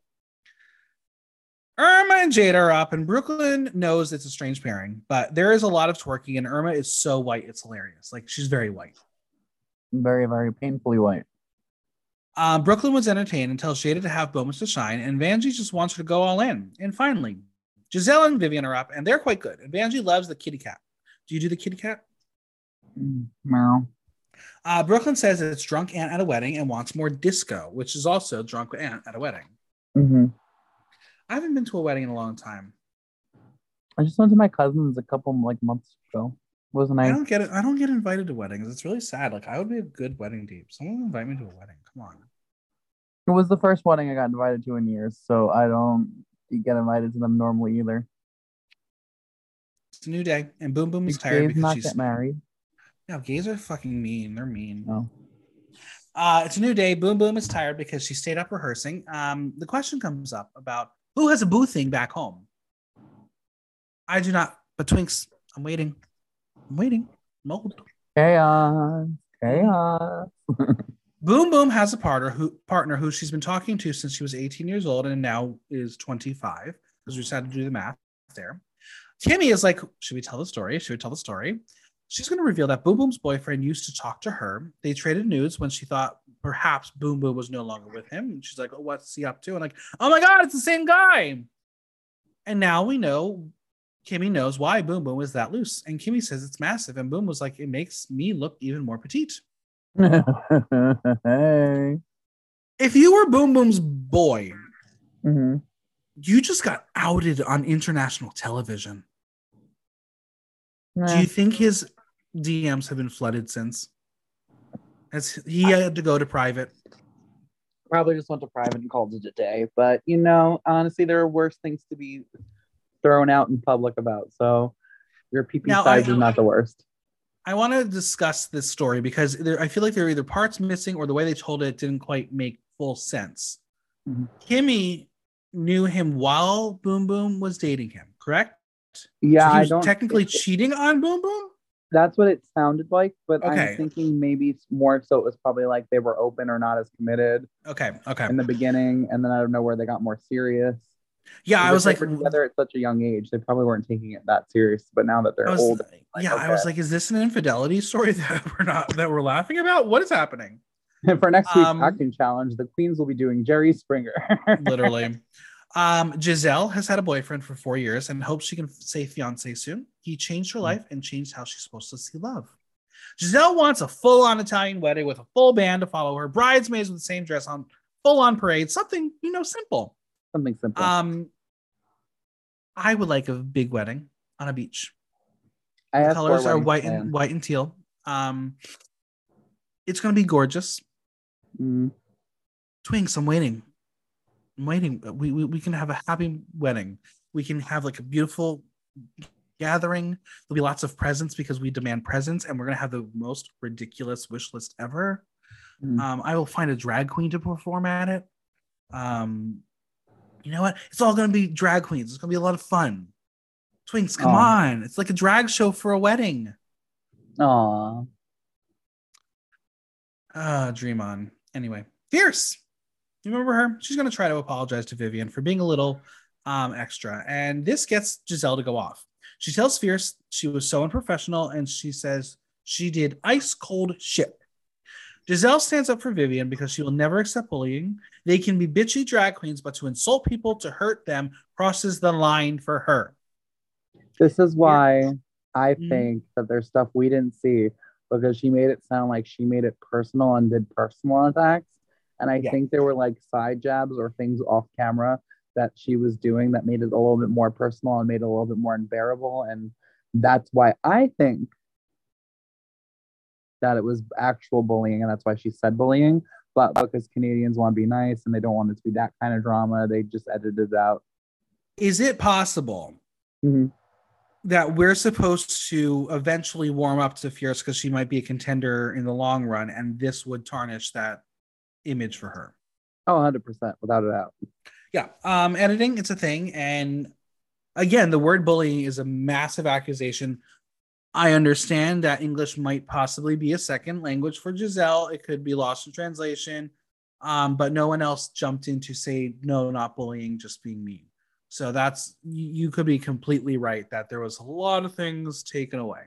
Irma and Jada are up, and Brooke Lynn knows it's a strange pairing, but there is a lot of twerking, and Irma is so white, it's hilarious. Like, she's very white. Very, very painfully white. Um, Brooke Lynn was entertained and tells Jada to have moments to shine, and Vanjie just wants her to go all in. And finally, Giselle and Vivian are up, and they're quite good. And Vanjie loves the kitty cat. Do you do the kitty cat? Mm, Meow. Uh, Brooke Lynn says it's drunk aunt at a wedding and wants more disco, which is also drunk aunt at a wedding. hmm I haven't been to a wedding in a long time. I just went to my cousin's a couple like months ago. Wasn't I I? don't get it. I don't get invited to weddings. It's really sad. Like I would be a good wedding date. Someone invite me to a wedding. Come on. It was the first wedding I got invited to in years, so I don't get invited to them normally either. It's a new day, and Boom Boom is tired because not she's get married. no gays are fucking mean. They're mean. No. Uh, it's a new day. Boom Boom is tired because she stayed up rehearsing. Um, the question comes up about who has a boo thing back home. I do not, but Twinks, I'm waiting. I'm waiting. I'm old. Kaos. Kaos. Boom Boom has a partner who partner who she's been talking to since she was 18 years old and now is 25 because we just had to do the math there. Kimmy is like, should we tell the story? Should we tell the story? She's going to reveal that Boom Boom's boyfriend used to talk to her. They traded nudes when she thought perhaps Boom Boom was no longer with him. And she's like, oh, what's he up to? And like, oh my God, it's the same guy. And now we know Kimmy knows why Boom Boom is that loose. And Kimmy says it's massive. And Boom was like, it makes me look even more petite. hey. If you were Boom Boom's boy, hmm you just got outed on international television. Do you think his DMs have been flooded since? As he had to go to private. Probably just went to private and called it a day. But you know, honestly, there are worse things to be thrown out in public about. So your PP Now, size I- is not the worst. I want to discuss this story because there, I feel like there are either parts missing or the way they told it didn't quite make full sense. Mhm. Kimmy knew him while Boom Boom was dating him, correct? Yeah, So he I was don't. technically it- cheating on Boom Boom. that's what it sounded like, but Okay. I'm thinking maybe it's more so it was probably like they were open or not as committed Okay, okay, in the beginning, and then I don't know where they got more serious. Yeah. I was like, together at such a young age, they probably weren't taking it that serious. But now that they're was, old, like, yeah, I was like, is this an infidelity story that we're not that we're laughing about? What is happening? For next week's Um, acting challenge, the queens will be doing Jerry Springer. literally. Um, Giselle has had a boyfriend for four years and hopes she can say fiance soon. He changed her life and changed how she's supposed to see love. Giselle wants a full on Italian wedding with a full band to follow her, bridesmaids with the same dress on, full on parade, something, you know, simple. Something simple. Um, I would like a big wedding on a beach. I The colors are white planned. and white and teal. Um, it's gonna be gorgeous. Mm, Twinks, I'm waiting. I'm waiting. We, we we can have a happy wedding. We can have like a beautiful gathering. There'll be lots of presents because we demand presents, and we're gonna have the most ridiculous wish list ever. Mm. Um, I will find a drag queen to perform at it. Um, you know what? It's all gonna be drag queens. It's gonna be a lot of fun. Twinks, come Aw. on! It's like a drag show for a wedding. Aw. Ah, dream on. Anyway, Fierce. You remember her? She's going to try to apologize to Vivian for being a little um, extra. And this gets Giselle to go off. She tells Fierce she was so unprofessional and she says she did ice cold shit. Giselle stands up for Vivian because she will never accept bullying. They can be bitchy drag queens, but to insult people to hurt them crosses the line for her. This is why I Mhm. think that there's stuff we didn't see because she made it sound like she made it personal and did personal attacks. And I Yeah. think there were like side jabs or things off camera that she was doing that made it a little bit more personal and made it a little bit more unbearable. And that's why I think that it was actual bullying and that's why she said bullying. But because Canadians want to be nice and they don't want it to be that kind of drama, they just edited it out. Is it possible Mhm. that we're supposed to eventually warm up to Fierce because she might be a contender in the long run, and this would tarnish that image for her. Oh, 100%, without a doubt. Yeah, um, editing it's a thing, and again, the word bullying is a massive accusation. I understand that English might possibly be a second language for Giselle. It could be lost in translation, um, but no one else jumped in to say no, not bullying, just being mean. So that's you, could be completely right that there was a lot of things taken away.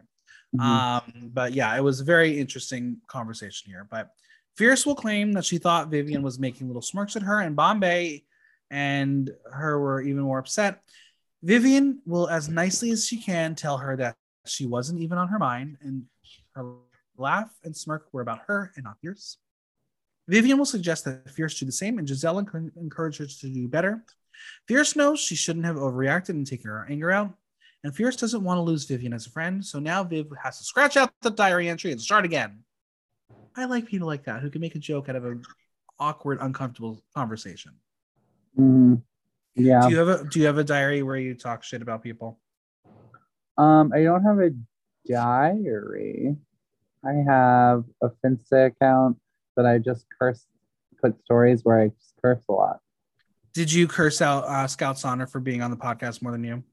Mhm. Um, but yeah, it was a very interesting conversation here. But Fierce will claim that she thought Vivian was making little smirks at her, and Bombae and her were even more upset. Vivian will, as nicely as she can, tell her that she wasn't even on her mind, and her laugh and smirk were about her and not Fierce. Vivian will suggest that Fierce do the same, and Giselle encour- encourages her to do better. Fierce knows she shouldn't have overreacted and taken her anger out. And Fierce doesn't want to lose Vivian as a friend, so now Viv has to scratch out the diary entry and start again. I like people like that who can make a joke out of an awkward, uncomfortable conversation. Mhm. Yeah. Do you have a Do you have a diary where you talk shit about people? Um, I don't have a diary. I have a Finsta account that I just curse, put stories where I just curse a lot. Did you curse out uh, Scout Sonner for being on the podcast more than you?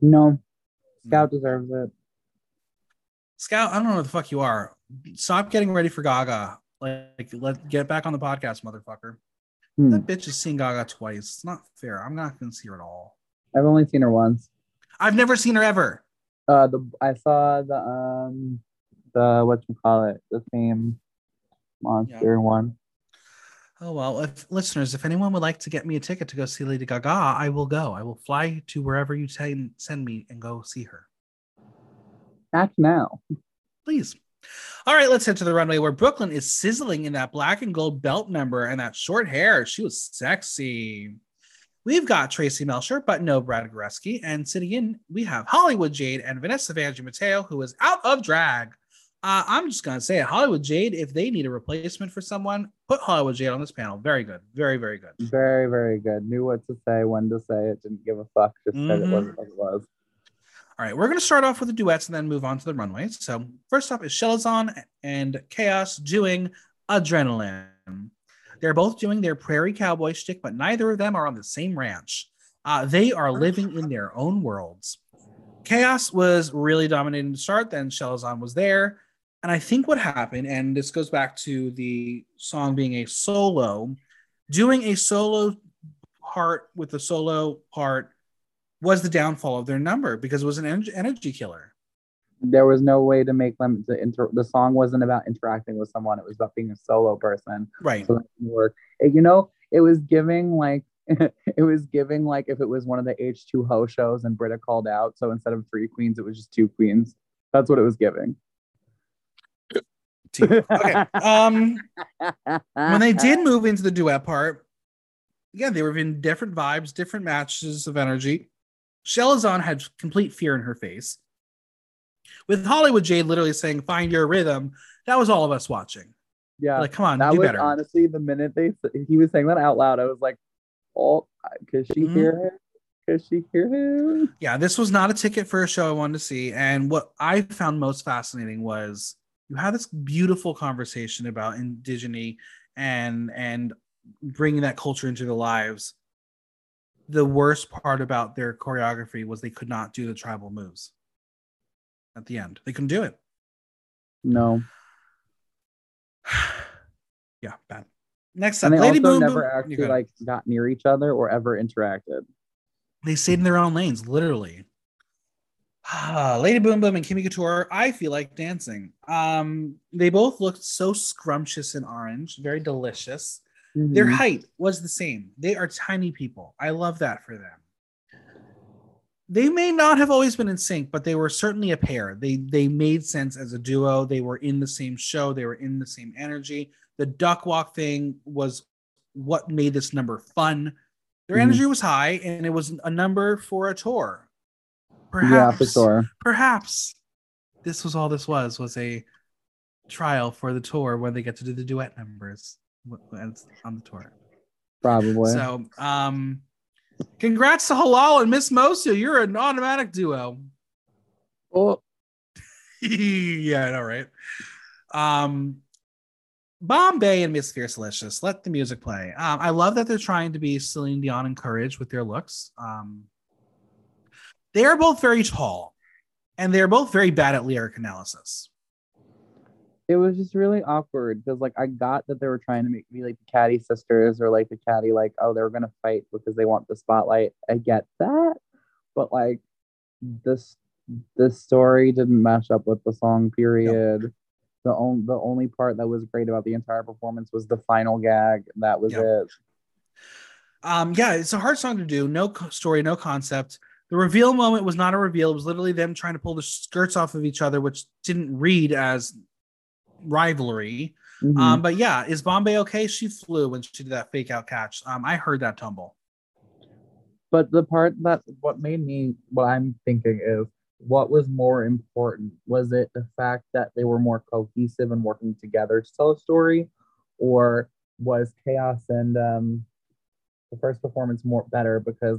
No, Scout deserves it. Scout, I don't know what the fuck you are. Stop getting ready for Gaga. Like, let get back on the podcast, motherfucker. Hmm. That bitch has seen Gaga twice. It's not fair. I'm not gonna see her at all. I've only seen her once. I've never seen her ever. Uh, the I saw the um the what you call it the same monster one. Oh well, if listeners, if anyone would like to get me a ticket to go see Lady Gaga, I will go. I will fly to wherever you t- send me and go see her. Act now. Please. All right, let's head to the runway where Brooke Lynn is sizzling in that black and gold belt number and that short hair. She was sexy. We've got Traci Melchor, but no Brad Goreski. And sitting in, we have Hollywood Jade and Vanessa Vanjie Mateo, who is out of drag. Uh, I'm just gonna say it. Hollywood Jade, if they need a replacement for someone, put Hollywood Jade on this panel. Very good. Very, very good. Very very good. Knew what to say, when to say it. Didn't give a fuck. Just said it wasn't what it was. All right, we're going to start off with the duets and then move on to the runways. So first up is Chelazon and Kaos doing Adrenaline. They're both doing their prairie cowboy shtick, but neither of them are on the same ranch. Uh, they are living in their own worlds. Kaos was really dominating to start, then Chelazon was there. And I think what happened, and this goes back to the song being a solo, doing a solo part with the solo part was the downfall of their number because it was an energy killer. There was no way to make them to inter the song wasn't about interacting with someone it was about being a solo person Right. so that didn't work It- you know it was giving like it was giving like if it was one of the h2ho shows and britta called out so instead of three queens it was just two queens that's what it was giving okay. Um, when they did move into the duet part, yeah, they were in different vibes, different matches of energy. Chelazon had complete fear in her face. With Hollywood Jade literally saying, "Find your rhythm," that was all of us watching. yeah Like, come on, that do was better. honestly the minute they he was saying that out loud i was like oh could she Mhm. hear him could she hear him yeah, this was not a ticket for a show I wanted to see. And what I found most fascinating was you had this beautiful conversation about indigeneity and and bringing that culture into their lives. The worst part about their choreography was they could not do the tribal moves at the end. They couldn't do it. no yeah, bad. Next up, and they Lady also Boom never Boom. Actually like got near each other or ever interacted they stayed in their own lanes, literally. Ah, Lady Boom Boom and Kimmy Couture, I feel like dancing. Um, they both looked so scrumptious in orange, very delicious. Their Mhm. height was the same. They are tiny people. I love that for them. They may not have always been in sync, but they were certainly a pair. They they made sense as a duo. They were in the same show. They were in the same energy. The duck walk thing was what made this number fun. Their Mhm. energy was high, and it was a number for a tour. yeah Perhaps, for sure perhaps this was all this was was a trial for the tour when they get to do the duet numbers wh- when it's on the tour. probably So, um, congrats to Halal and Miss Moço. You're an automatic duo. oh yeah, all right. Um, Bombae and Miss Fiercalicious. Let the music play. Um, I love that they're trying to be Celine Dion and Courage with their looks. Um, they are both very tall, and they are both very bad at lyric analysis. It was just really awkward because like I got that they were trying to make me like the Caddy sisters or like the Caddy like oh they were gonna fight because they want the spotlight. I get that, but like this the story didn't match up with the song. Period. The only the only part that was great about the entire performance was the final gag. That was Yep. it. Um, yeah, it's a hard song to do. No co- story, no concept. The reveal moment was not a reveal. It was literally them trying to pull the skirts off of each other, which didn't read as rivalry. Mhm. Um, but yeah, is Bombae okay? She flew when she did that fake out catch. Um, I heard that tumble. But the part that what made me what I'm thinking is what was more important? Was it the fact that they were more cohesive and working together to tell a story, or was Kaos and um, the first performance more better because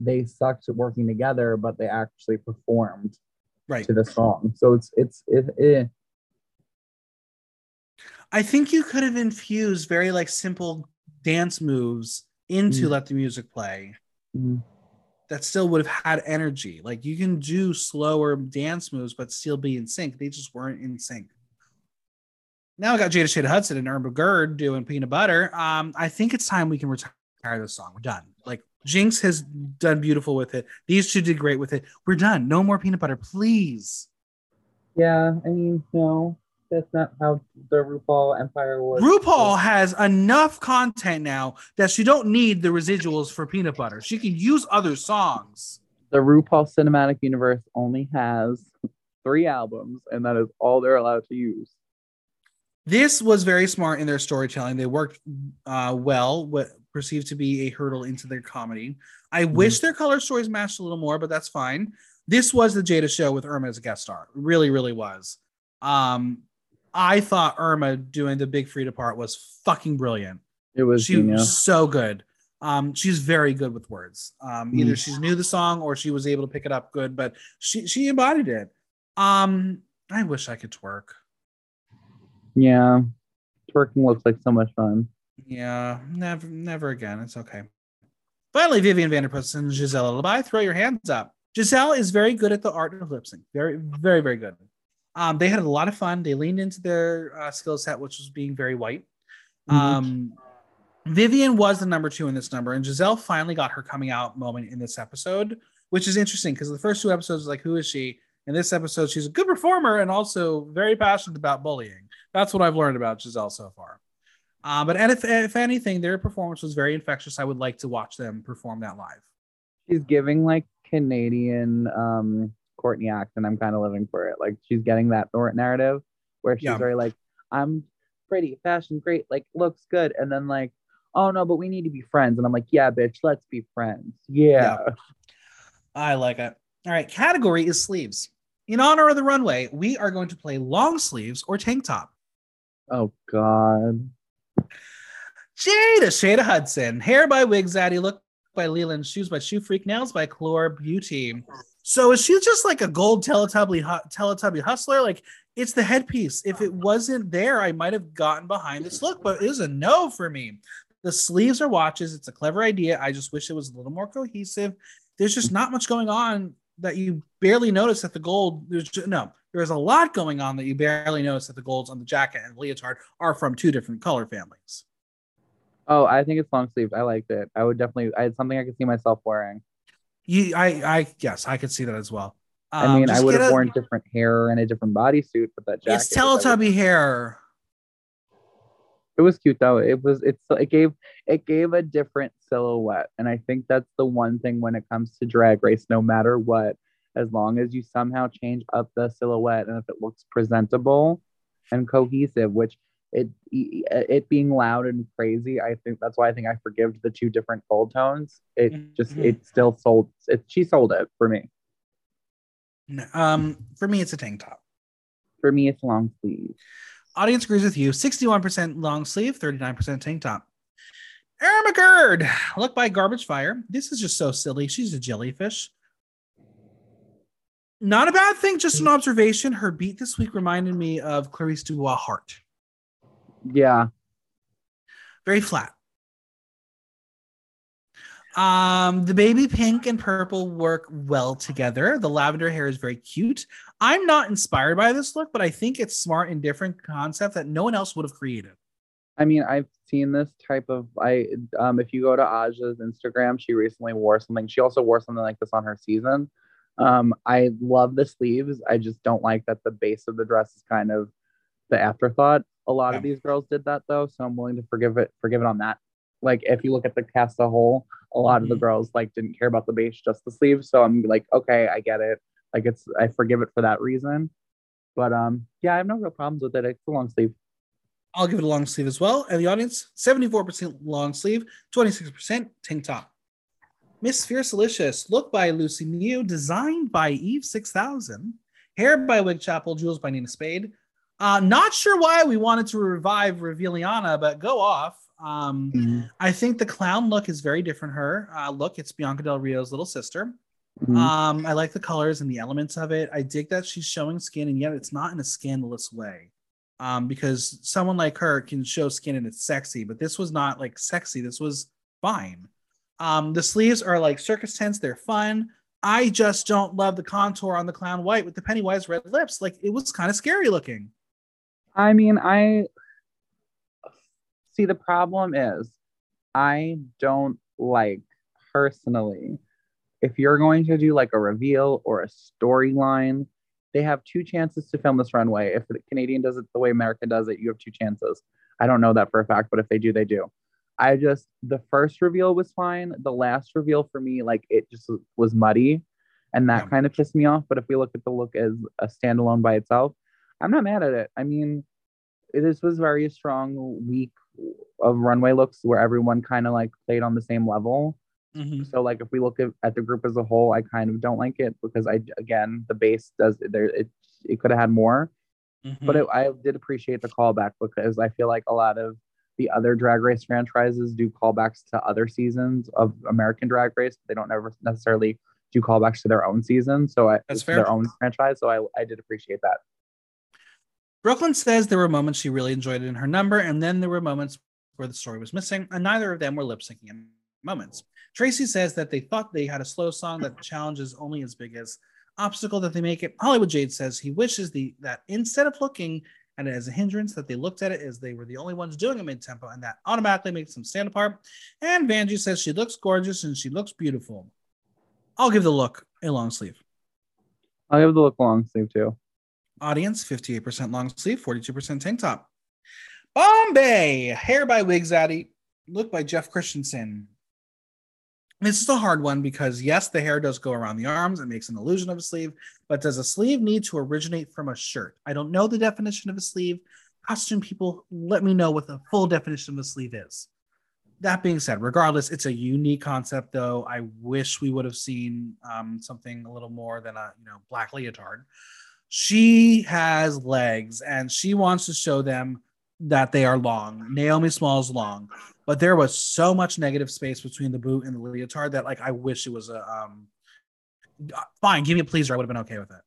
they sucked at working together, but they actually performed Right. to the song. So it's it's it, it I think you could have infused very like simple dance moves into Mm. let the music play. mm, That still would have had energy. Like you can do slower dance moves, but still be in sync. They just weren't in sync. Now I got Jada Shada Hudson and Irma Gerd doing peanut butter. Um, I think it's time we can retire this song. We're done. Like Jinx has done beautiful with it. These two did great with it. We're done. No more peanut butter, please. yeah. I mean, no, that's not how the RuPaul Empire was. RuPaul has enough content now that she don't need the residuals for peanut butter. She can use other songs. the RuPaul Cinematic Universe only has three albums, and that is all they're allowed to use. This was very smart in their storytelling. They worked uh, well, what perceived to be a hurdle into their comedy. I wish their color stories matched a little more, but that's fine. This was the Jada show with Irma as a guest star. It really, really was. Um, I thought Irma doing the Big Freedia part was fucking brilliant. It was she was so good. Um, she's very good with words. Um, either she's knew the song or she was able to pick it up good, but she she embodied it. Um, I wish I could twerk. Yeah, twerking looks like so much fun. Yeah, never never again. It's okay. Finally, Vivian Vanderpuss and Giselle Lullaby, throw your hands up. Giselle is very good at the art of lip sync. Very, very, very good. Um, they had a lot of fun. They leaned into their uh, skill set, which was being very white. Mhm. Um, Vivian was the number two in this number, and Giselle finally got her coming out moment in this episode, which is interesting because the first two episodes was like, who is she? In this episode, she's a good performer and also very passionate about bullying. That's what I've learned about Giselle so far. Uh, but if, if anything, their performance was very infectious. I would like to watch them perform that live. She's giving like Canadian um, Courtney Act, and I'm kind of living for it. Like she's getting that narrative where she's yeah. very like, I'm pretty, fashion great, like looks good, and then like, oh no, but we need to be friends, and I'm like, yeah, bitch, let's be friends. Yeah. yeah. I like it. All right, category is sleeves. In honor of the runway, we are going to play long sleeves or tank top. Oh God. Jada Shada Hudson, hair by Wig Zaddy, look by Leland, shoes by Shoe Freak, nails by Chlor Beauty. So is she just like a gold Teletubby Teletubby hustler? Like it's the headpiece. If it wasn't there, I might have gotten behind this look, but it was a no for me. The sleeves are watches. It's a clever idea. I just wish it was a little more cohesive. There's just not much going on that you barely notice that the gold. There's just, no. There's a lot going on that you barely notice that the golds on the jacket and leotard are from two different color families. Oh, I think it's long sleeve. I liked it. I would definitely. I had something I could see myself wearing. You, I, I, yes, I could see that as well. Um, I mean, I would have a, worn different hair and a different bodysuit, but that jacket. It's Teletubby hair. It was cute though. It was. It's. It gave. It gave a different silhouette, and I think that's the one thing when it comes to drag race. No matter what, as long as you somehow change up the silhouette and if it looks presentable and cohesive, which it it being loud and crazy i think that's why i think i forgive the two different gold tones it mm-hmm. just it still sold it she sold it for me um for me it's a tank top for me it's long sleeve audience agrees with you 61% long sleeve 39% tank top Irma Gerd, look by Garbage Fire. This is just so silly. She's a jellyfish. Not a bad thing, just an observation. Her beat this week reminded me of Clarice Dubois Heart. Yeah. Very flat. Um, the baby pink and purple work well together. The lavender hair is very cute. I'm not inspired by this look, but I think it's smart and different concept that no one else would have created. I mean, I've seen this type of I um if you go to Aja's Instagram, she recently wore something. She also wore something like this on her season. Um, I love the sleeves. I just don't like that the base of the dress is kind of the afterthought. A lot yeah. of these girls did that though, so I'm willing to forgive it, forgive it on that. Like if you look at the cast as a whole, a lot mm-hmm. of the mm-hmm. girls like didn't care about the base, just the sleeves. So I'm like, okay, I get it. Like it's I forgive it for that reason. But um, yeah, I have no real problems with it. It's a long sleeve. I'll give it a long sleeve as well. And the audience, 74% long sleeve, 26% tank top. Miss Fiercalicious, look by Lucy Mew, designed by Eve 6000, hair by Wig Chapel, jewels by Nina Spade, uh, not sure why we wanted to revive Reveliana, but go off. Um, mm-hmm. I think the clown look is very different. Her uh, look, it's Bianca Del Rio's little sister. Mm-hmm. Um, I like the colors and the elements of it. I dig that she's showing skin, and yet it's not in a scandalous way. Um, because someone like her can show skin and it's sexy, but this was not like sexy. This was fine. Um, the sleeves are like circus tents. They're fun. I just don't love the contour on the clown white with the Pennywise red lips. Like it was kind of scary looking. I mean, I see the problem is I don't like personally if you're going to do like a reveal or a storyline, they have two chances to film this runway. If the Canadian does it the way America does it, you have two chances. I don't know that for a fact, but if they do, they do. I just the first reveal was fine. The last reveal for me, like it just was muddy, and that yeah. kind of pissed me off. But if we look at the look as a standalone by itself, I'm not mad at it. I mean, this was very strong week of runway looks where everyone kind of like played on the same level. Mm-hmm. So like if we look at, at the group as a whole, I kind of don't like it because I again the base does there it it could have had more, mm-hmm. but it, I did appreciate the callback because I feel like a lot of the other drag race franchises do callbacks to other seasons of American Drag Race. They don't ever necessarily do callbacks to their own season, so I, That's fair. their own franchise. So I I did appreciate that. Brooke Lynn says there were moments she really enjoyed it in her number, and then there were moments where the story was missing, and neither of them were lip syncing moments. Traci says that they thought they had a slow song that challenges only as big as obstacle that they make it. Hollywood Jade says he wishes the that instead of looking at it as a hindrance, that they looked at it as they were the only ones doing a mid tempo, and that automatically makes them stand apart. And Vanjie says she looks gorgeous and she looks beautiful. I'll give the look a long sleeve. I'll give the look long sleeve too. Audience 58% long sleeve, 42% tank top. Bombae, hair by Wig Zaddy, look by Jeff Christensen. This is a hard one because yes, the hair does go around the arms. It makes an illusion of a sleeve, but does a sleeve need to originate from a shirt? I don't know the definition of a sleeve. Costume people, let me know what the full definition of a sleeve is. That being said, regardless, it's a unique concept. Though I wish we would have seen um, something a little more than a you know black leotard. She has legs, and she wants to show them that they are long. Naomi Smalls long, but there was so much negative space between the boot and the leotard that like I wish it was a um fine, give me a pleaser. I would have been okay with it.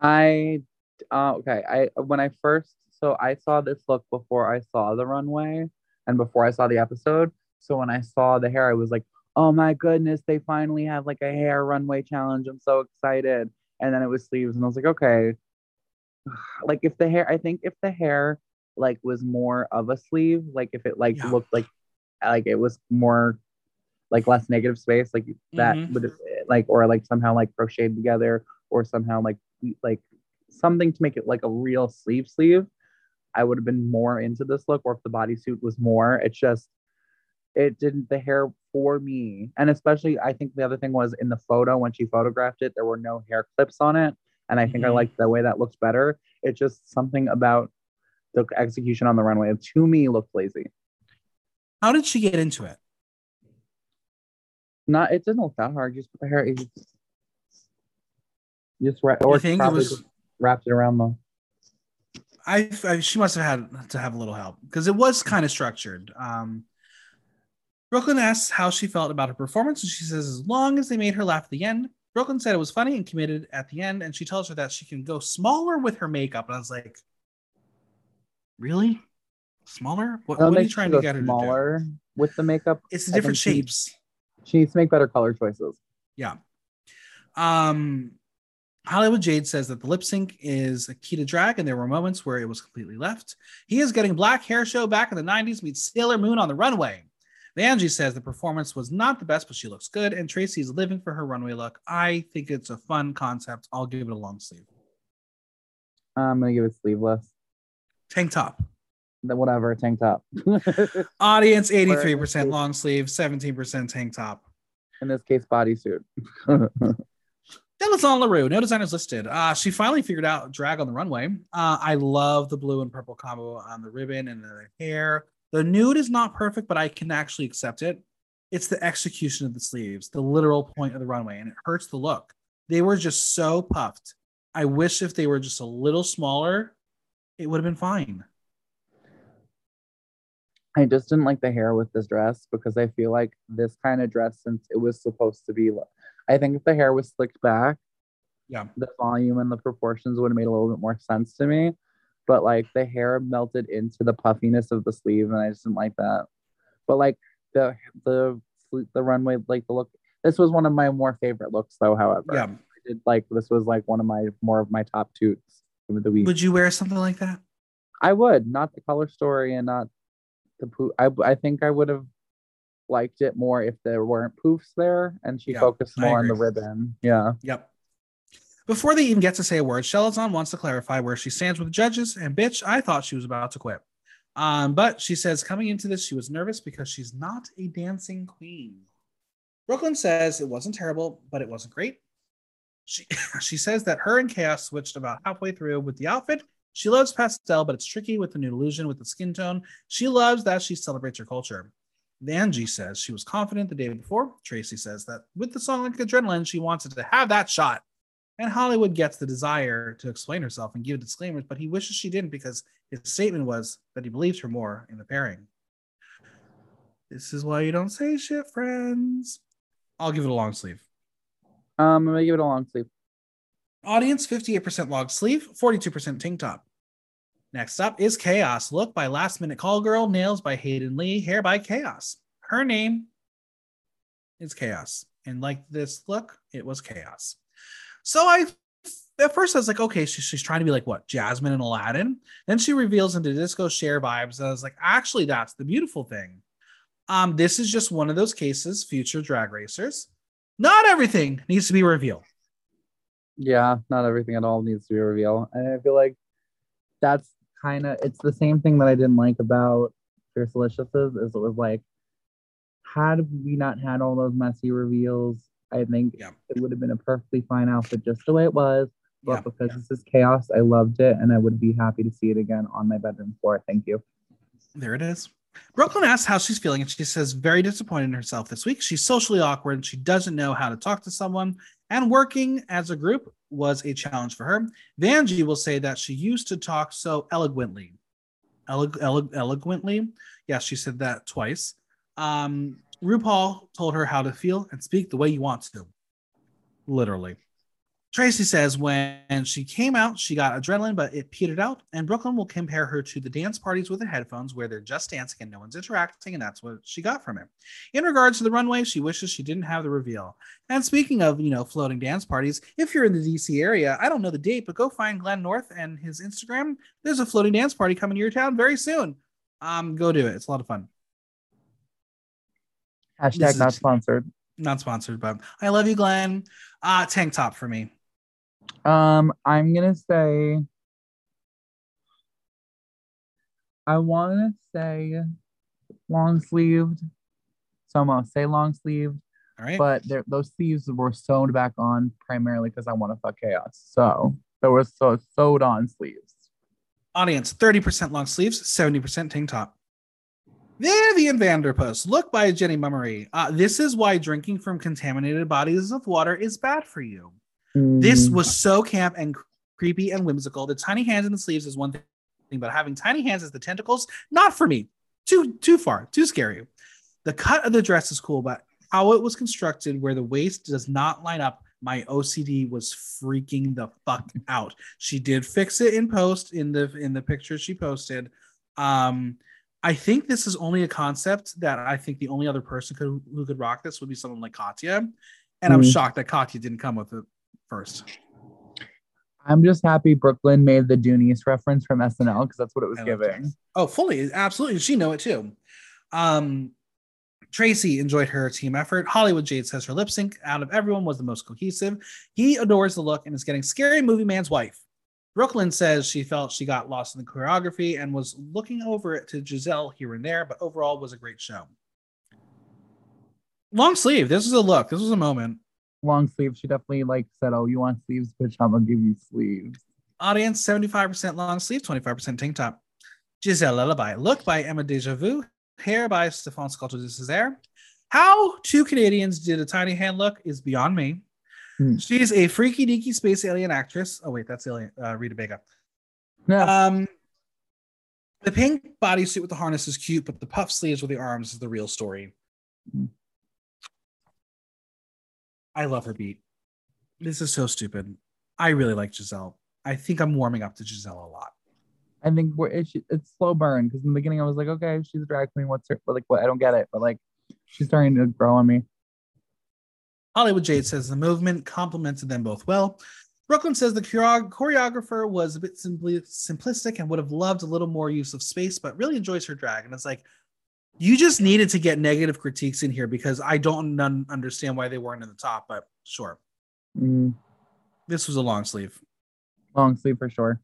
I uh, okay. I when I first so I saw this look before I saw the runway and before I saw the episode. So when I saw the hair, I was like, oh my goodness, they finally have like a hair runway challenge. I'm so excited. And then it was sleeves, and I was like, okay. Like if the hair, I think if the hair like was more of a sleeve, like if it like Yeah. looked like like it was more like less negative space, like that Mhm. would have like or like somehow like crocheted together or somehow like like something to make it like a real sleeve sleeve. I would have been more into this look, or if the bodysuit was more. It's just it didn't the hair for me, and especially I think the other thing was in the photo when she photographed it, there were no hair clips on it, and I think I Mhm. like the way that looks better. It's just something about the execution on the runway to me looked lazy. How did she get into it? Not it didn't look that hard. You just put the hair. You just, you just wrap, or think it was? wrapped it around the. I, I she must have had to have a little help because it was kind of structured. Um, Brooke Lynn asks how she felt about her performance, and she says as long as they made her laugh at the end. Brooke Lynn said it was funny and committed at the end, and she tells her that she can go smaller with her makeup. And I was like, really? Smaller? What, what are you trying to get her to do? smaller with the makeup. It's the different think she- shapes. She needs to make better color choices. Yeah. Um, Hollywood Jade says that the lip sync is a key to drag, and there were moments where it was completely left. He is getting black hair show back in the 90s meets Sailor Moon on the runway. Vanjie says the performance was not the best, but she looks good, and Traci is living for her runway look. I think it's a fun concept. I'll give it a long sleeve. I'm gonna give it sleeveless. Tank top. The whatever tank top. Audience 83% long sleeve, 17% tank top. In this case, bodysuit. Chelazon Leroux, no designers listed. Uh, she finally figured out drag on the runway. Uh, I love the blue and purple combo on the ribbon and the hair. The nude is not perfect, but I can actually accept it. It's the execution of the sleeves, the literal point of the runway, and it hurts the look. They were just so puffed. I wish if they were just a little smaller, it would have been fine. I just didn't like the hair with this dress because I feel like this kind of dress, since it was supposed to be, I think if the hair was slicked back, Yeah. the volume and the proportions would have made a little bit more sense to me. But like the hair melted into the puffiness of the sleeve, and I just didn't like that. But like the the the runway, like the look, this was one of my more favorite looks, though. However, Yeah. I did like this was like one of my more of my top toots of the week. Would you wear something like that? I would not the color story and not the poof. I I think I would have liked it more if there weren't poofs there and she Yeah, focused more on the ribbon. Yeah. Yep. Before they even get to say a word, Chelazon wants to clarify where she stands with the judges. And bitch, I thought she was about to quit. Um, but she says coming into this, she was nervous because she's not a dancing queen. Brooke Lynn says it wasn't terrible, but it wasn't great. She she says that her and Kaos switched about halfway through with the outfit. She loves pastel, but it's tricky with the new illusion with the skin tone. She loves that she celebrates her culture. Vanjie says she was confident the day before. Traci says that with the song like Adrenaline, she wanted to have that shot. And Hollywood gets the desire to explain herself and give disclaimers, but he wishes she didn't because his statement was that he believes her more in the pairing. This is why you don't say shit, friends. I'll give it a long sleeve. Um, I'm gonna give it a long sleeve. Audience 58% long sleeve, 42% tank top. Next up is Kaos. Look by Last Minute Call Girl, nails by Hayden Lee, hair by Kaos. Her name is Kaos. And like this look, it was Chaos. So I, at first, I was like, okay, she, she's trying to be like what, Jasmine and Aladdin? Then she reveals into disco Cher vibes. And I was like, actually, that's the beautiful thing. Um, this is just one of those cases, future drag racers. Not everything needs to be revealed. Yeah, not everything at all needs to be revealed. And I feel like that's kind of it's the same thing that I didn't like about Fierce Deliciouses is it was like had we not had all those messy reveals, I think Yeah. it would have been a perfectly fine outfit just the way it was. But Yeah, because this is Kaos, I loved it and I would be happy to see it again on my bedroom floor. Thank you. There it is. Brooke Lynn asks how she's feeling, and she says very disappointed in herself this week. She's socially awkward and she doesn't know how to talk to someone, and working as a group was a challenge for her. Vanjie will say that she used to talk so eloquently. Elo- elo- eloquently? Yes, she said that twice. Um, RuPaul told her how to feel and speak the way you want to. Literally. Traci says when she came out, she got adrenaline, but it petered out. And Brooke Lynn will compare her to the dance parties with the headphones where they're just dancing and no one's interacting, and that's what she got from it. In regards to the runway, she wishes she didn't have the reveal. And speaking of, you know, floating dance parties, if you're in the DC area, I don't know the date, but go find Glenn North and his Instagram. There's a floating dance party coming to your town very soon. Um, go do it. It's a lot of fun. Hashtag not sponsored. Not sponsored, but I love you, Glenn. Uh, tank top for me. Um, I'm gonna say I wanna say long sleeved. So I'm gonna say long sleeved, All right. but those sleeves were sewn back on primarily because I want to fuck Kaos. So there was so sewed on sleeves. Audience 30% long sleeves, 70% tank top. Vivian Vanderpuss, look by Jenny Mummery. Uh, this is why drinking from contaminated bodies of water is bad for you. This Mm, was so camp and creepy and whimsical. The tiny hands in the sleeves is one thing, but having tiny hands as the tentacles, not for me. Too too far, too scary. The cut of the dress is cool, but how it was constructed, where the waist does not line up, my OCD was freaking the fuck out. She did fix it in post in the in the picture she posted. Um, I think this is only a concept that I think the only other person could, who could rock this would be someone like Katya, and I'm Mhm. shocked that Katya didn't come with it first. I'm just happy Brooke Lynn made the Dooneese reference from SNL because that's what it was I giving. Oh, fully, absolutely. She know it too. Um, Traci enjoyed her team effort. Hollywood Jade says her lip sync out of everyone was the most cohesive. He adores the look and is getting scary movie man's wife. Brooke Lynn says she felt she got lost in the choreography and was looking over it to Gisèle here and there, but overall was a great show. Long sleeve. This was a look. This was a moment. Long sleeve. She definitely like said, "Oh, you want sleeves, bitch? I'm gonna give you sleeves." Audience 75% long sleeve, 25% tank top. Gisèle Lullaby. Look by Emma Deja Vu. Hair by Stephane Sculptor de Césaire. How two Canadians did a tiny hand look is beyond me. Hmm. She's a freaky deaky space alien actress. Oh, wait, that's alien, uh, Rita Vega. No. Um, the pink bodysuit with the harness is cute, but the puff sleeves with the arms is the real story. Hmm. I love her beat. This is so stupid. I really like Gisèle. I think I'm warming up to Gisèle a lot. I think we're, it's, it's slow burn because in the beginning I was like, okay, she's a drag queen. What's her but like? What? I don't get it, but like, she's starting to grow on me. Hollywood Jade says the movement complemented them both well. Brooke Lynn says the choreographer was a bit simply simplistic and would have loved a little more use of space, but really enjoys her drag. And it's like, you just needed to get negative critiques in here because I don't un- understand why they weren't in the top, but sure. Mm, This was a long sleeve. long sleeve for sure.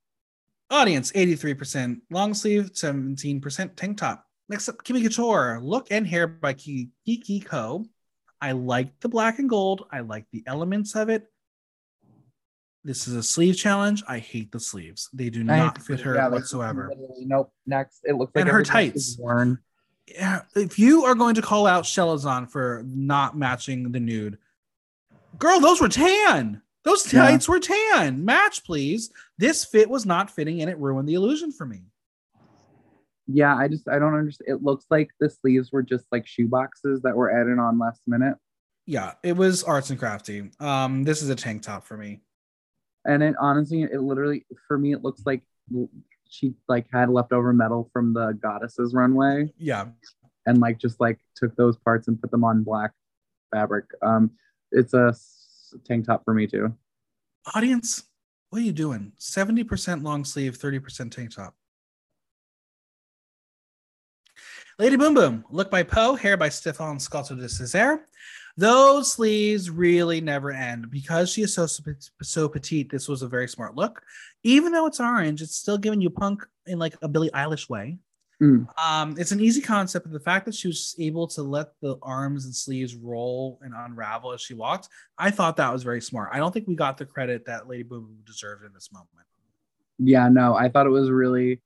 Audience 83% long sleeve, 17% tank top. Next up, Kimmy Couture, look and hair by Ki- Kiki Ko. I like the black and gold. I like the elements of it. This is a sleeve challenge. I hate the sleeves. They do I- not fit her yeah, whatsoever. Nope. Next, it looks like And her tights. Worn. Yeah, if you are going to call out Chelazon for not matching the nude, girl, those were tan. Those Yeah. tights were tan. Match, please. This fit was not fitting and it ruined the illusion for me. Yeah, I just I don't understand. It looks like the sleeves were just like shoe boxes that were added on last minute, Yeah, it was arts and crafty. Um, this is a tank top for me. and it honestly, it literally for me, it looks like she like had leftover metal from the goddesses runway Yeah, and like just like took those parts and put them on black fabric. Um, it's a tank top for me too. audience, what are you doing? Seventy percent long sleeve, thirty percent tank top. Lady Boom Boom, look by Poe, hair by Stefan Scotto de Césaire. Those sleeves really never end because she is so so petite. This was a very smart look, even though it's orange. It's still giving you punk in like a Billie Eilish way. Mm. Um, it's an easy concept, but the fact that she was able to let the arms and sleeves roll and unravel as she walked, I thought that was very smart. I don't think we got the credit that Lady Boom Boom deserved in this moment. Yeah, no, I thought it was really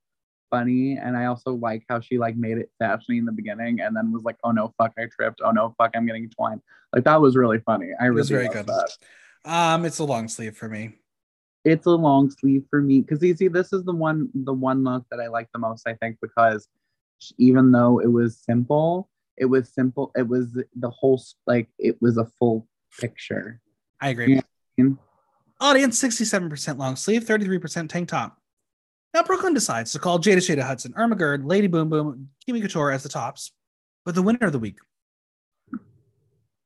funny, and I also like how she like made it fashionable in the beginning, and then was like, "Oh no, fuck, I tripped. Oh no, fuck, I'm getting twined." Like that was really funny. I really was very good. That. Um, it's a long sleeve for me. It's a long sleeve for me because you see, this is the one the one look that I like the most. I think because even though it was simple, it was simple. It was the whole like it was a full picture. I agree. You know I mean? Audience 67% long sleeve, 33% tank top. Now Brooke Lynn decides to call Jada Shada Hudson, Irma Gerd, Lady Boom Boom, Kimmy Couture as the tops. But the winner of the week,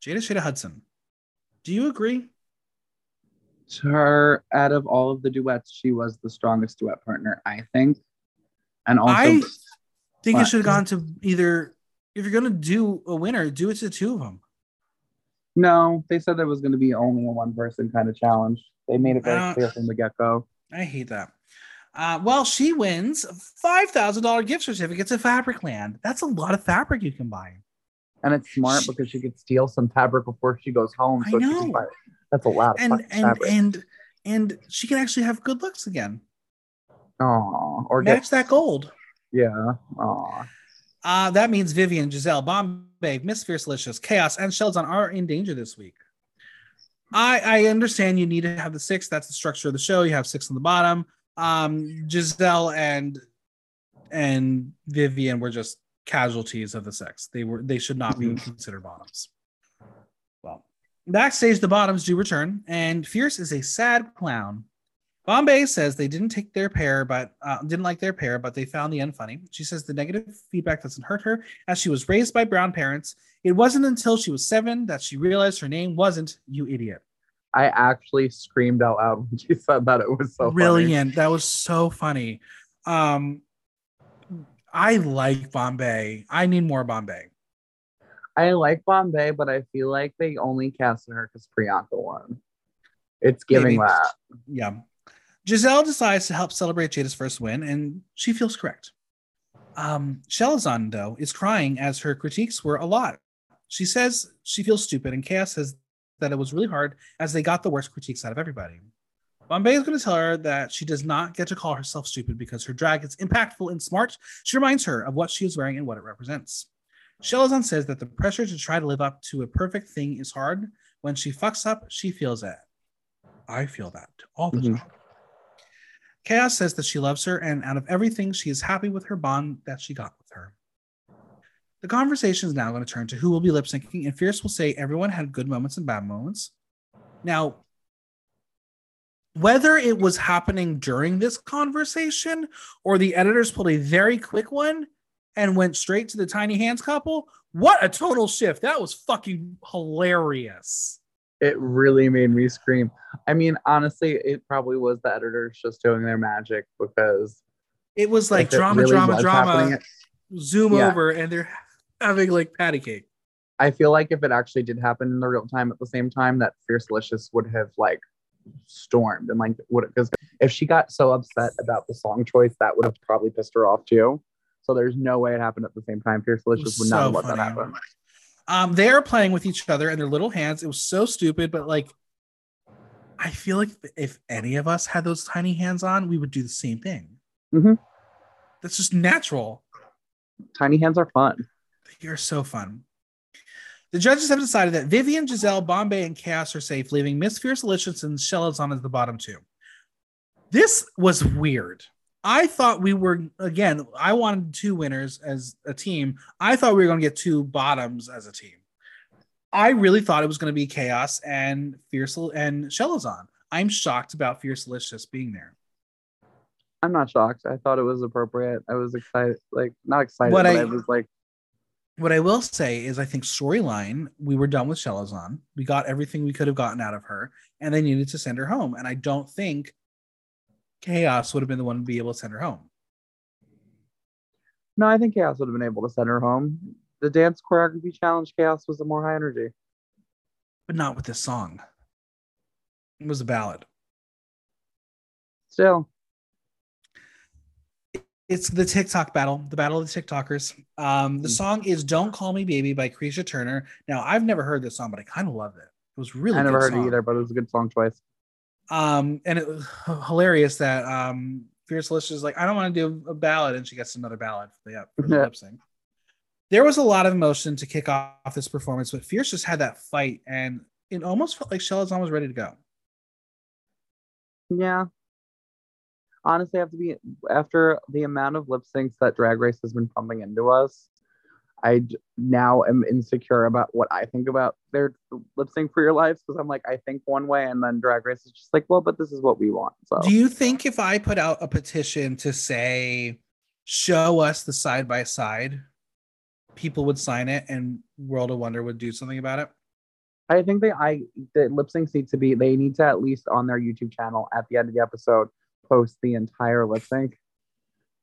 Jada Shada Hudson. Do you agree? Her out of all of the duets, she was the strongest duet partner, I think. And also I think what? it should have gone to either if you're gonna do a winner, do it to two of them. No, they said there was gonna be only a one person kind of challenge. They made it very uh, clear from the get go. I hate that. Uh, well, she wins five thousand dollar gift certificate to Fabricland. That's a lot of fabric you can buy. And it's smart she, because she could steal some fabric before she goes home. So I know. Buy, that's a lot and and fabric. and and she can actually have good looks again. Oh, or match get, that gold. Yeah. Aw. Uh, that means Vivian, Gisèle, Bombae, Miss Fiercalicious, Kaos, and Sheldon are in danger this week. I I understand you need to have the six. That's the structure of the show. You have six on the bottom um, Gisèle and and Vivian were just casualties of the sex. They were they should not be mm-hmm. considered bottoms. Well, backstage, the bottoms do return, and Fierce is a sad clown. Bombae says they didn't take their pair, but uh, didn't like their pair, but they found the end funny. She says the negative feedback doesn't hurt her, as she was raised by brown parents. It wasn't until she was seven that she realized her name wasn't "you idiot." I actually screamed out loud when she said that. It was so brilliant. Funny. That was so funny. Um, I like Bombae. I need more Bombae. I like Bombae, but I feel like they only casted her because Priyanka won. It's giving Maybe. that. Yeah. Gisèle decides to help celebrate Jada's first win, and she feels correct. Um, Chelazon, though, is crying as her critiques were a lot. She says she feels stupid, and Kaos says that it was really hard as they got the worst critiques out of everybody. Bombae is going to tell her that she does not get to call herself stupid because her drag is impactful and smart. She reminds her of what she is wearing and what it represents. Chelazon says that the pressure to try to live up to a perfect thing is hard. When she fucks up, she feels it. I feel that all the mm-hmm. time. Kaos says that she loves her, and out of everything, she is happy with her bond that she got with her. The conversation is now going to turn to who will be lip syncing, and Fierce will say everyone had good moments and bad moments. Now, whether it was happening during this conversation or the editors pulled a very quick one and went straight to the tiny hands couple, what a total shift. That was fucking hilarious. It really made me scream. I mean, honestly, it probably was the editors just doing their magic because it was like drama, really drama, drama. Zoom yeah. over, and they're having like patty cake. I feel like if it actually did happen in the real time at the same time, that Fierce Fiercalicious would have like stormed and like would because if she got so upset about the song choice, that would have probably pissed her off too. So there's no way it happened at the same time. Fierce Fiercalicious would so not let that happen. Um, they are playing with each other and their little hands. It was so stupid, but like, I feel like if any of us had those tiny hands on, we would do the same thing. Mm-hmm. That's just natural. Tiny hands are fun. You're so fun. The judges have decided that Vivian, Gisèle, Bombae, and Kaos are safe, leaving Miss Fiercalicious and Chelazon as the bottom two. This was weird. I thought we were again. I wanted two winners as a team. I thought we were going to get two bottoms as a team. I really thought it was going to be Kaos and Fierce and Chelazon. I'm shocked about Fiercalicious being there. I'm not shocked. I thought it was appropriate. I was excited, like not excited, what but I, I was like, what I will say is, I think storyline, we were done with Chelazon. We got everything we could have gotten out of her, and they needed to send her home. And I don't think Kaos would have been the one to be able to send her home. No, I think Kaos would have been able to send her home. The dance choreography challenge, Kaos was the more high energy. but not with this song. It was a ballad. Still, It's the TikTok battle, the battle of the TikTokers. Um, the Mm. song is "Don't Call Me Baby" by Kreesha Turner. Now, I've never heard this song, but I kind of love it. It was really. I never heard song. it either, but it was a good song choice. Um, and it was hilarious that um, Fiercalicious is like, I don't want to do a ballad, and she gets another ballad for the, for the Yeah. lip sync. There was a lot of emotion to kick off this performance, but Fierce just had that fight, and it almost felt like Chelazon was ready to go. Yeah. Honestly, have to be after the amount of lip syncs that Drag Race has been pumping into us. I now am insecure about what I think about their lip sync for your lives because I'm like, I think one way, and then Drag Race is just like, well, but this is what we want. So Do you think if I put out a petition to say, show us the side by side, people would sign it and World of Wonder would do something about it? I think they I the lip syncs need to be they need to at least on their YouTube channel at the end of the episode post the entire lip sync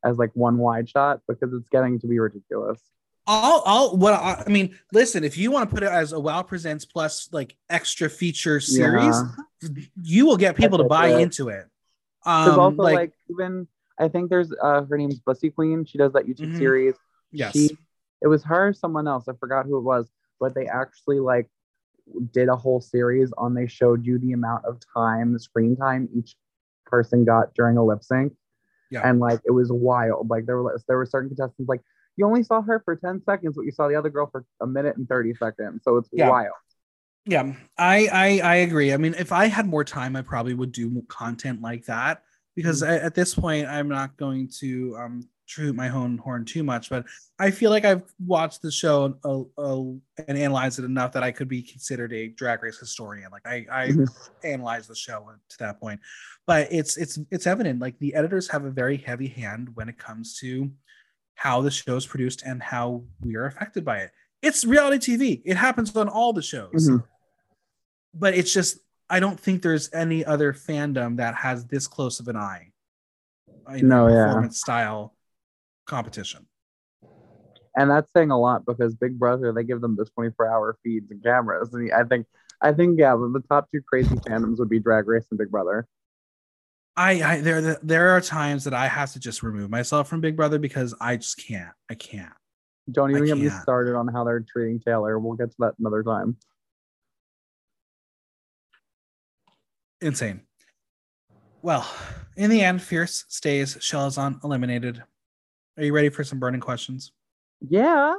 as like one wide shot because it's getting to be ridiculous. I'll, I'll, what I, I mean, listen, if you want to put it as a Wow Presents plus like extra feature series, Yeah. you will get people to buy it. into it. Um, also like, like, even I think there's uh her name's Bussy Queen. She does that YouTube Mhm. series. yes, She it was her, or someone else. I forgot who it was, but they actually like did a whole series on they showed you the amount of time, screen time each person got during a lip sync. Yeah. And like it was wild. Like there were there were certain contestants like you only saw her for 10 seconds, but you saw the other girl for a minute and 30 seconds. So it's Yeah. wild. yeah, I, I, I agree. I mean, if I had more time, I probably would do content like that because Mm. at, at this point, I'm not going to um toot my own horn too much. But I feel like I've watched the show uh, uh, and analyzed it enough that I could be considered a drag race historian. Like I, I Mhm. analyze the show to that point but it's it's it's evident like the editors have a very heavy hand when it comes to how the show is produced and how we are affected by it it's reality tv it happens on all the shows Mhm. but it's just i don't think there's any other fandom that has this close of an eye No, yeah. performance style competition And that's saying a lot because Big Brother, they give them the 24 hour feeds and cameras. And I think I think yeah, the top two crazy fandoms would be Drag Race and Big Brother. I, I there there are times that I have to just remove myself from Big Brother because I just can't. I can't. Don't even get me started on how they're treating Taylor. We'll get to that another time. insane. Well, in the end, Fierce stays. Chelazon eliminated. Are you ready for some burning questions? Yeah.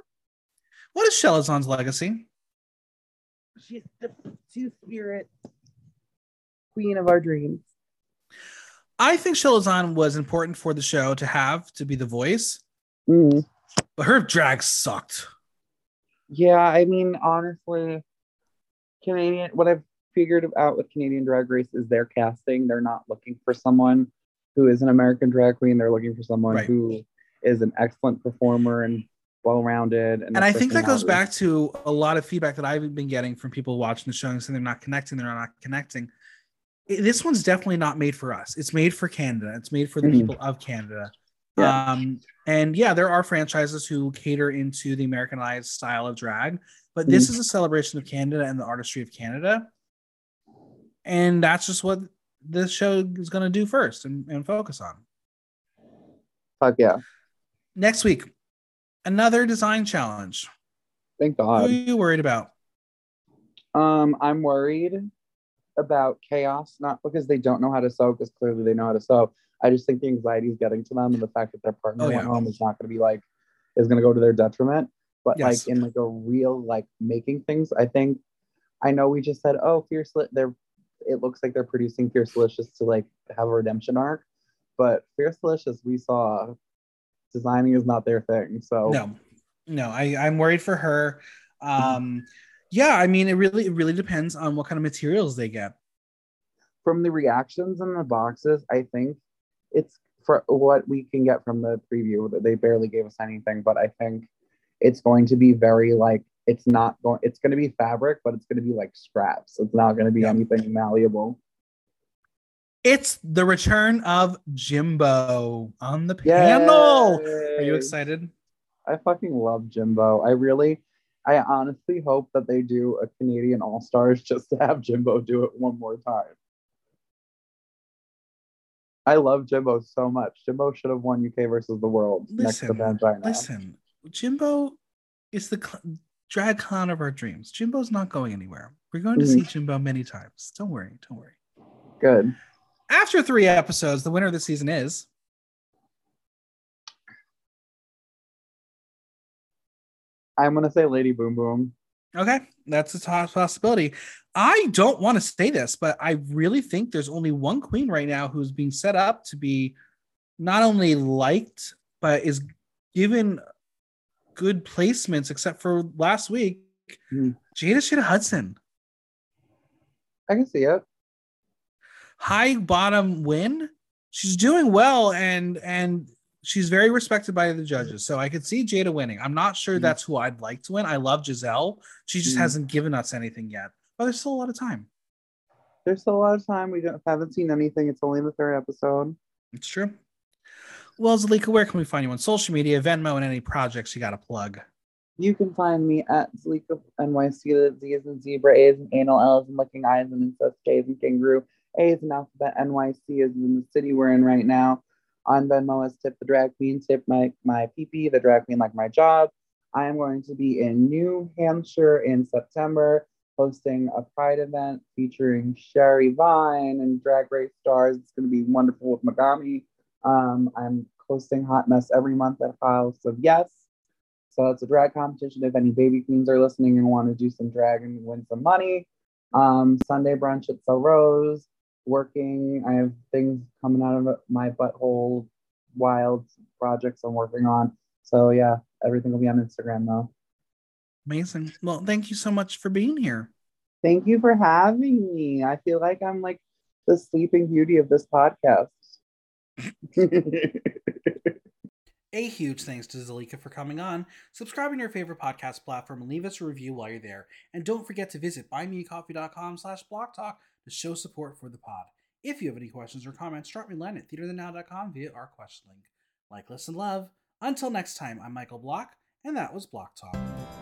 What is Chelazon's legacy? She's the two spirit queen of our dreams. I think Chelazon was important for the show to have to be the voice, Mm. but her drag sucked. Yeah, I mean, honestly, Canadian, what I've figured out with Canadian Drag Race is their casting. They're not looking for someone who is an American drag queen. They're looking for someone Right. who is an excellent performer and well rounded. And I think that goes back to a lot of feedback that I've been getting from people watching the show and saying they're not connecting, they're not connecting. This one's definitely not made for us. It's made for Canada. It's made for the Mhm. people of Canada. Yeah. Um, and yeah, there are franchises who cater into the Americanized style of drag, but this is a celebration of Canada and the artistry of Canada. And that's just what this show is going to do first and, and focus on. Fuck yeah. Next week, another design challenge. Thank God. Who are you worried about? Um, I'm worried about Kaos, not because they don't know how to sew, because clearly they know how to sew. I just think the anxiety is getting to them and the fact that their partner Oh, went home is not going to be like, is going to go to their detriment. But Yes. like in like a real like making things, I think, I know we just said, oh, Fierce, they're, it looks like they're producing Fiercalicious to like have a redemption arc. But Fiercalicious, we saw designing is not their thing. So No, no, I, I'm worried for her. Um, yeah, I mean, it really, it really depends on what kind of materials they get. from the reactions in the boxes, I think it's for what we can get from the preview. that They barely gave us anything, but I think it's going to be very like it's not going. It's going to be fabric, but it's going to be like scraps. It's not going to be Yeah. anything malleable. It's the return of Jimbo on the panel. Are you excited? I fucking love Jimbo. I really, I honestly hope that they do a Canadian All Stars just to have Jimbo do it one more time. I love Jimbo so much. Jimbo should have won UK versus the world Listen, next to Pangina. listen. Jimbo is the cl- drag clown of our dreams. Jimbo's not going anywhere. We're going to Mhm. see Jimbo many times. Don't worry. Don't worry. Good. After three episodes, the winner of the season is I'm gonna say Lady Boom Boom. okay. That's a top possibility. I don't want to say this, but I really think there's only one queen right now who's being set up to be not only liked but is given good placements. Except for last week, Mhm. Jada Shada Hudson. I can see it. High bottom win. She's doing well and and she's very respected by the judges. So I could see Jada winning. I'm not sure Mhm. that's who I'd like to win. I love Gisèle. She just Mhm. hasn't given us anything yet. But there's still a lot of time. There's still a lot of time. We don't, haven't seen anything. It's only the third episode. It's true. Well, Zalika, where can we find you on social media, Venmo, and any projects you got to plug? You can find me at Zalika NYC. The Z is in zebra, A is in anal, L is in licking, I is in incest, is in kangaroo, A is in alphabet, NYC is in the city we're in right now. On Venmo is tip the drag queen, tip my my PP, the drag queen like my job. I am going to be in New Hampshire in September, hosting a pride event featuring Sherry Vine and Drag Race stars. It's going to be wonderful with Megami. Um, I'm hosting Hot Mess every month at House of Yes. So it's a drag competition. If any baby queens are listening and want to do some drag and win some money, um, Sunday brunch at So Rose. Working, I have things coming out of my butthole, wild projects I'm working on. So yeah, everything will be on Instagram though. Amazing. Well, thank you so much for being here. Thank you for having me. I feel like I'm like the sleeping beauty of this podcast. A huge thanks to Zalika for coming on. Subscribe on your favorite podcast platform and leave us a review while you're there. And don't forget to visit buymeacoffee.com slash blocktalk to show support for the pod. If you have any questions or comments, drop me a line at theaterthenow.com via our question link. Like, listen, love. Until next time, I'm Michael Block, and that was Block Talk.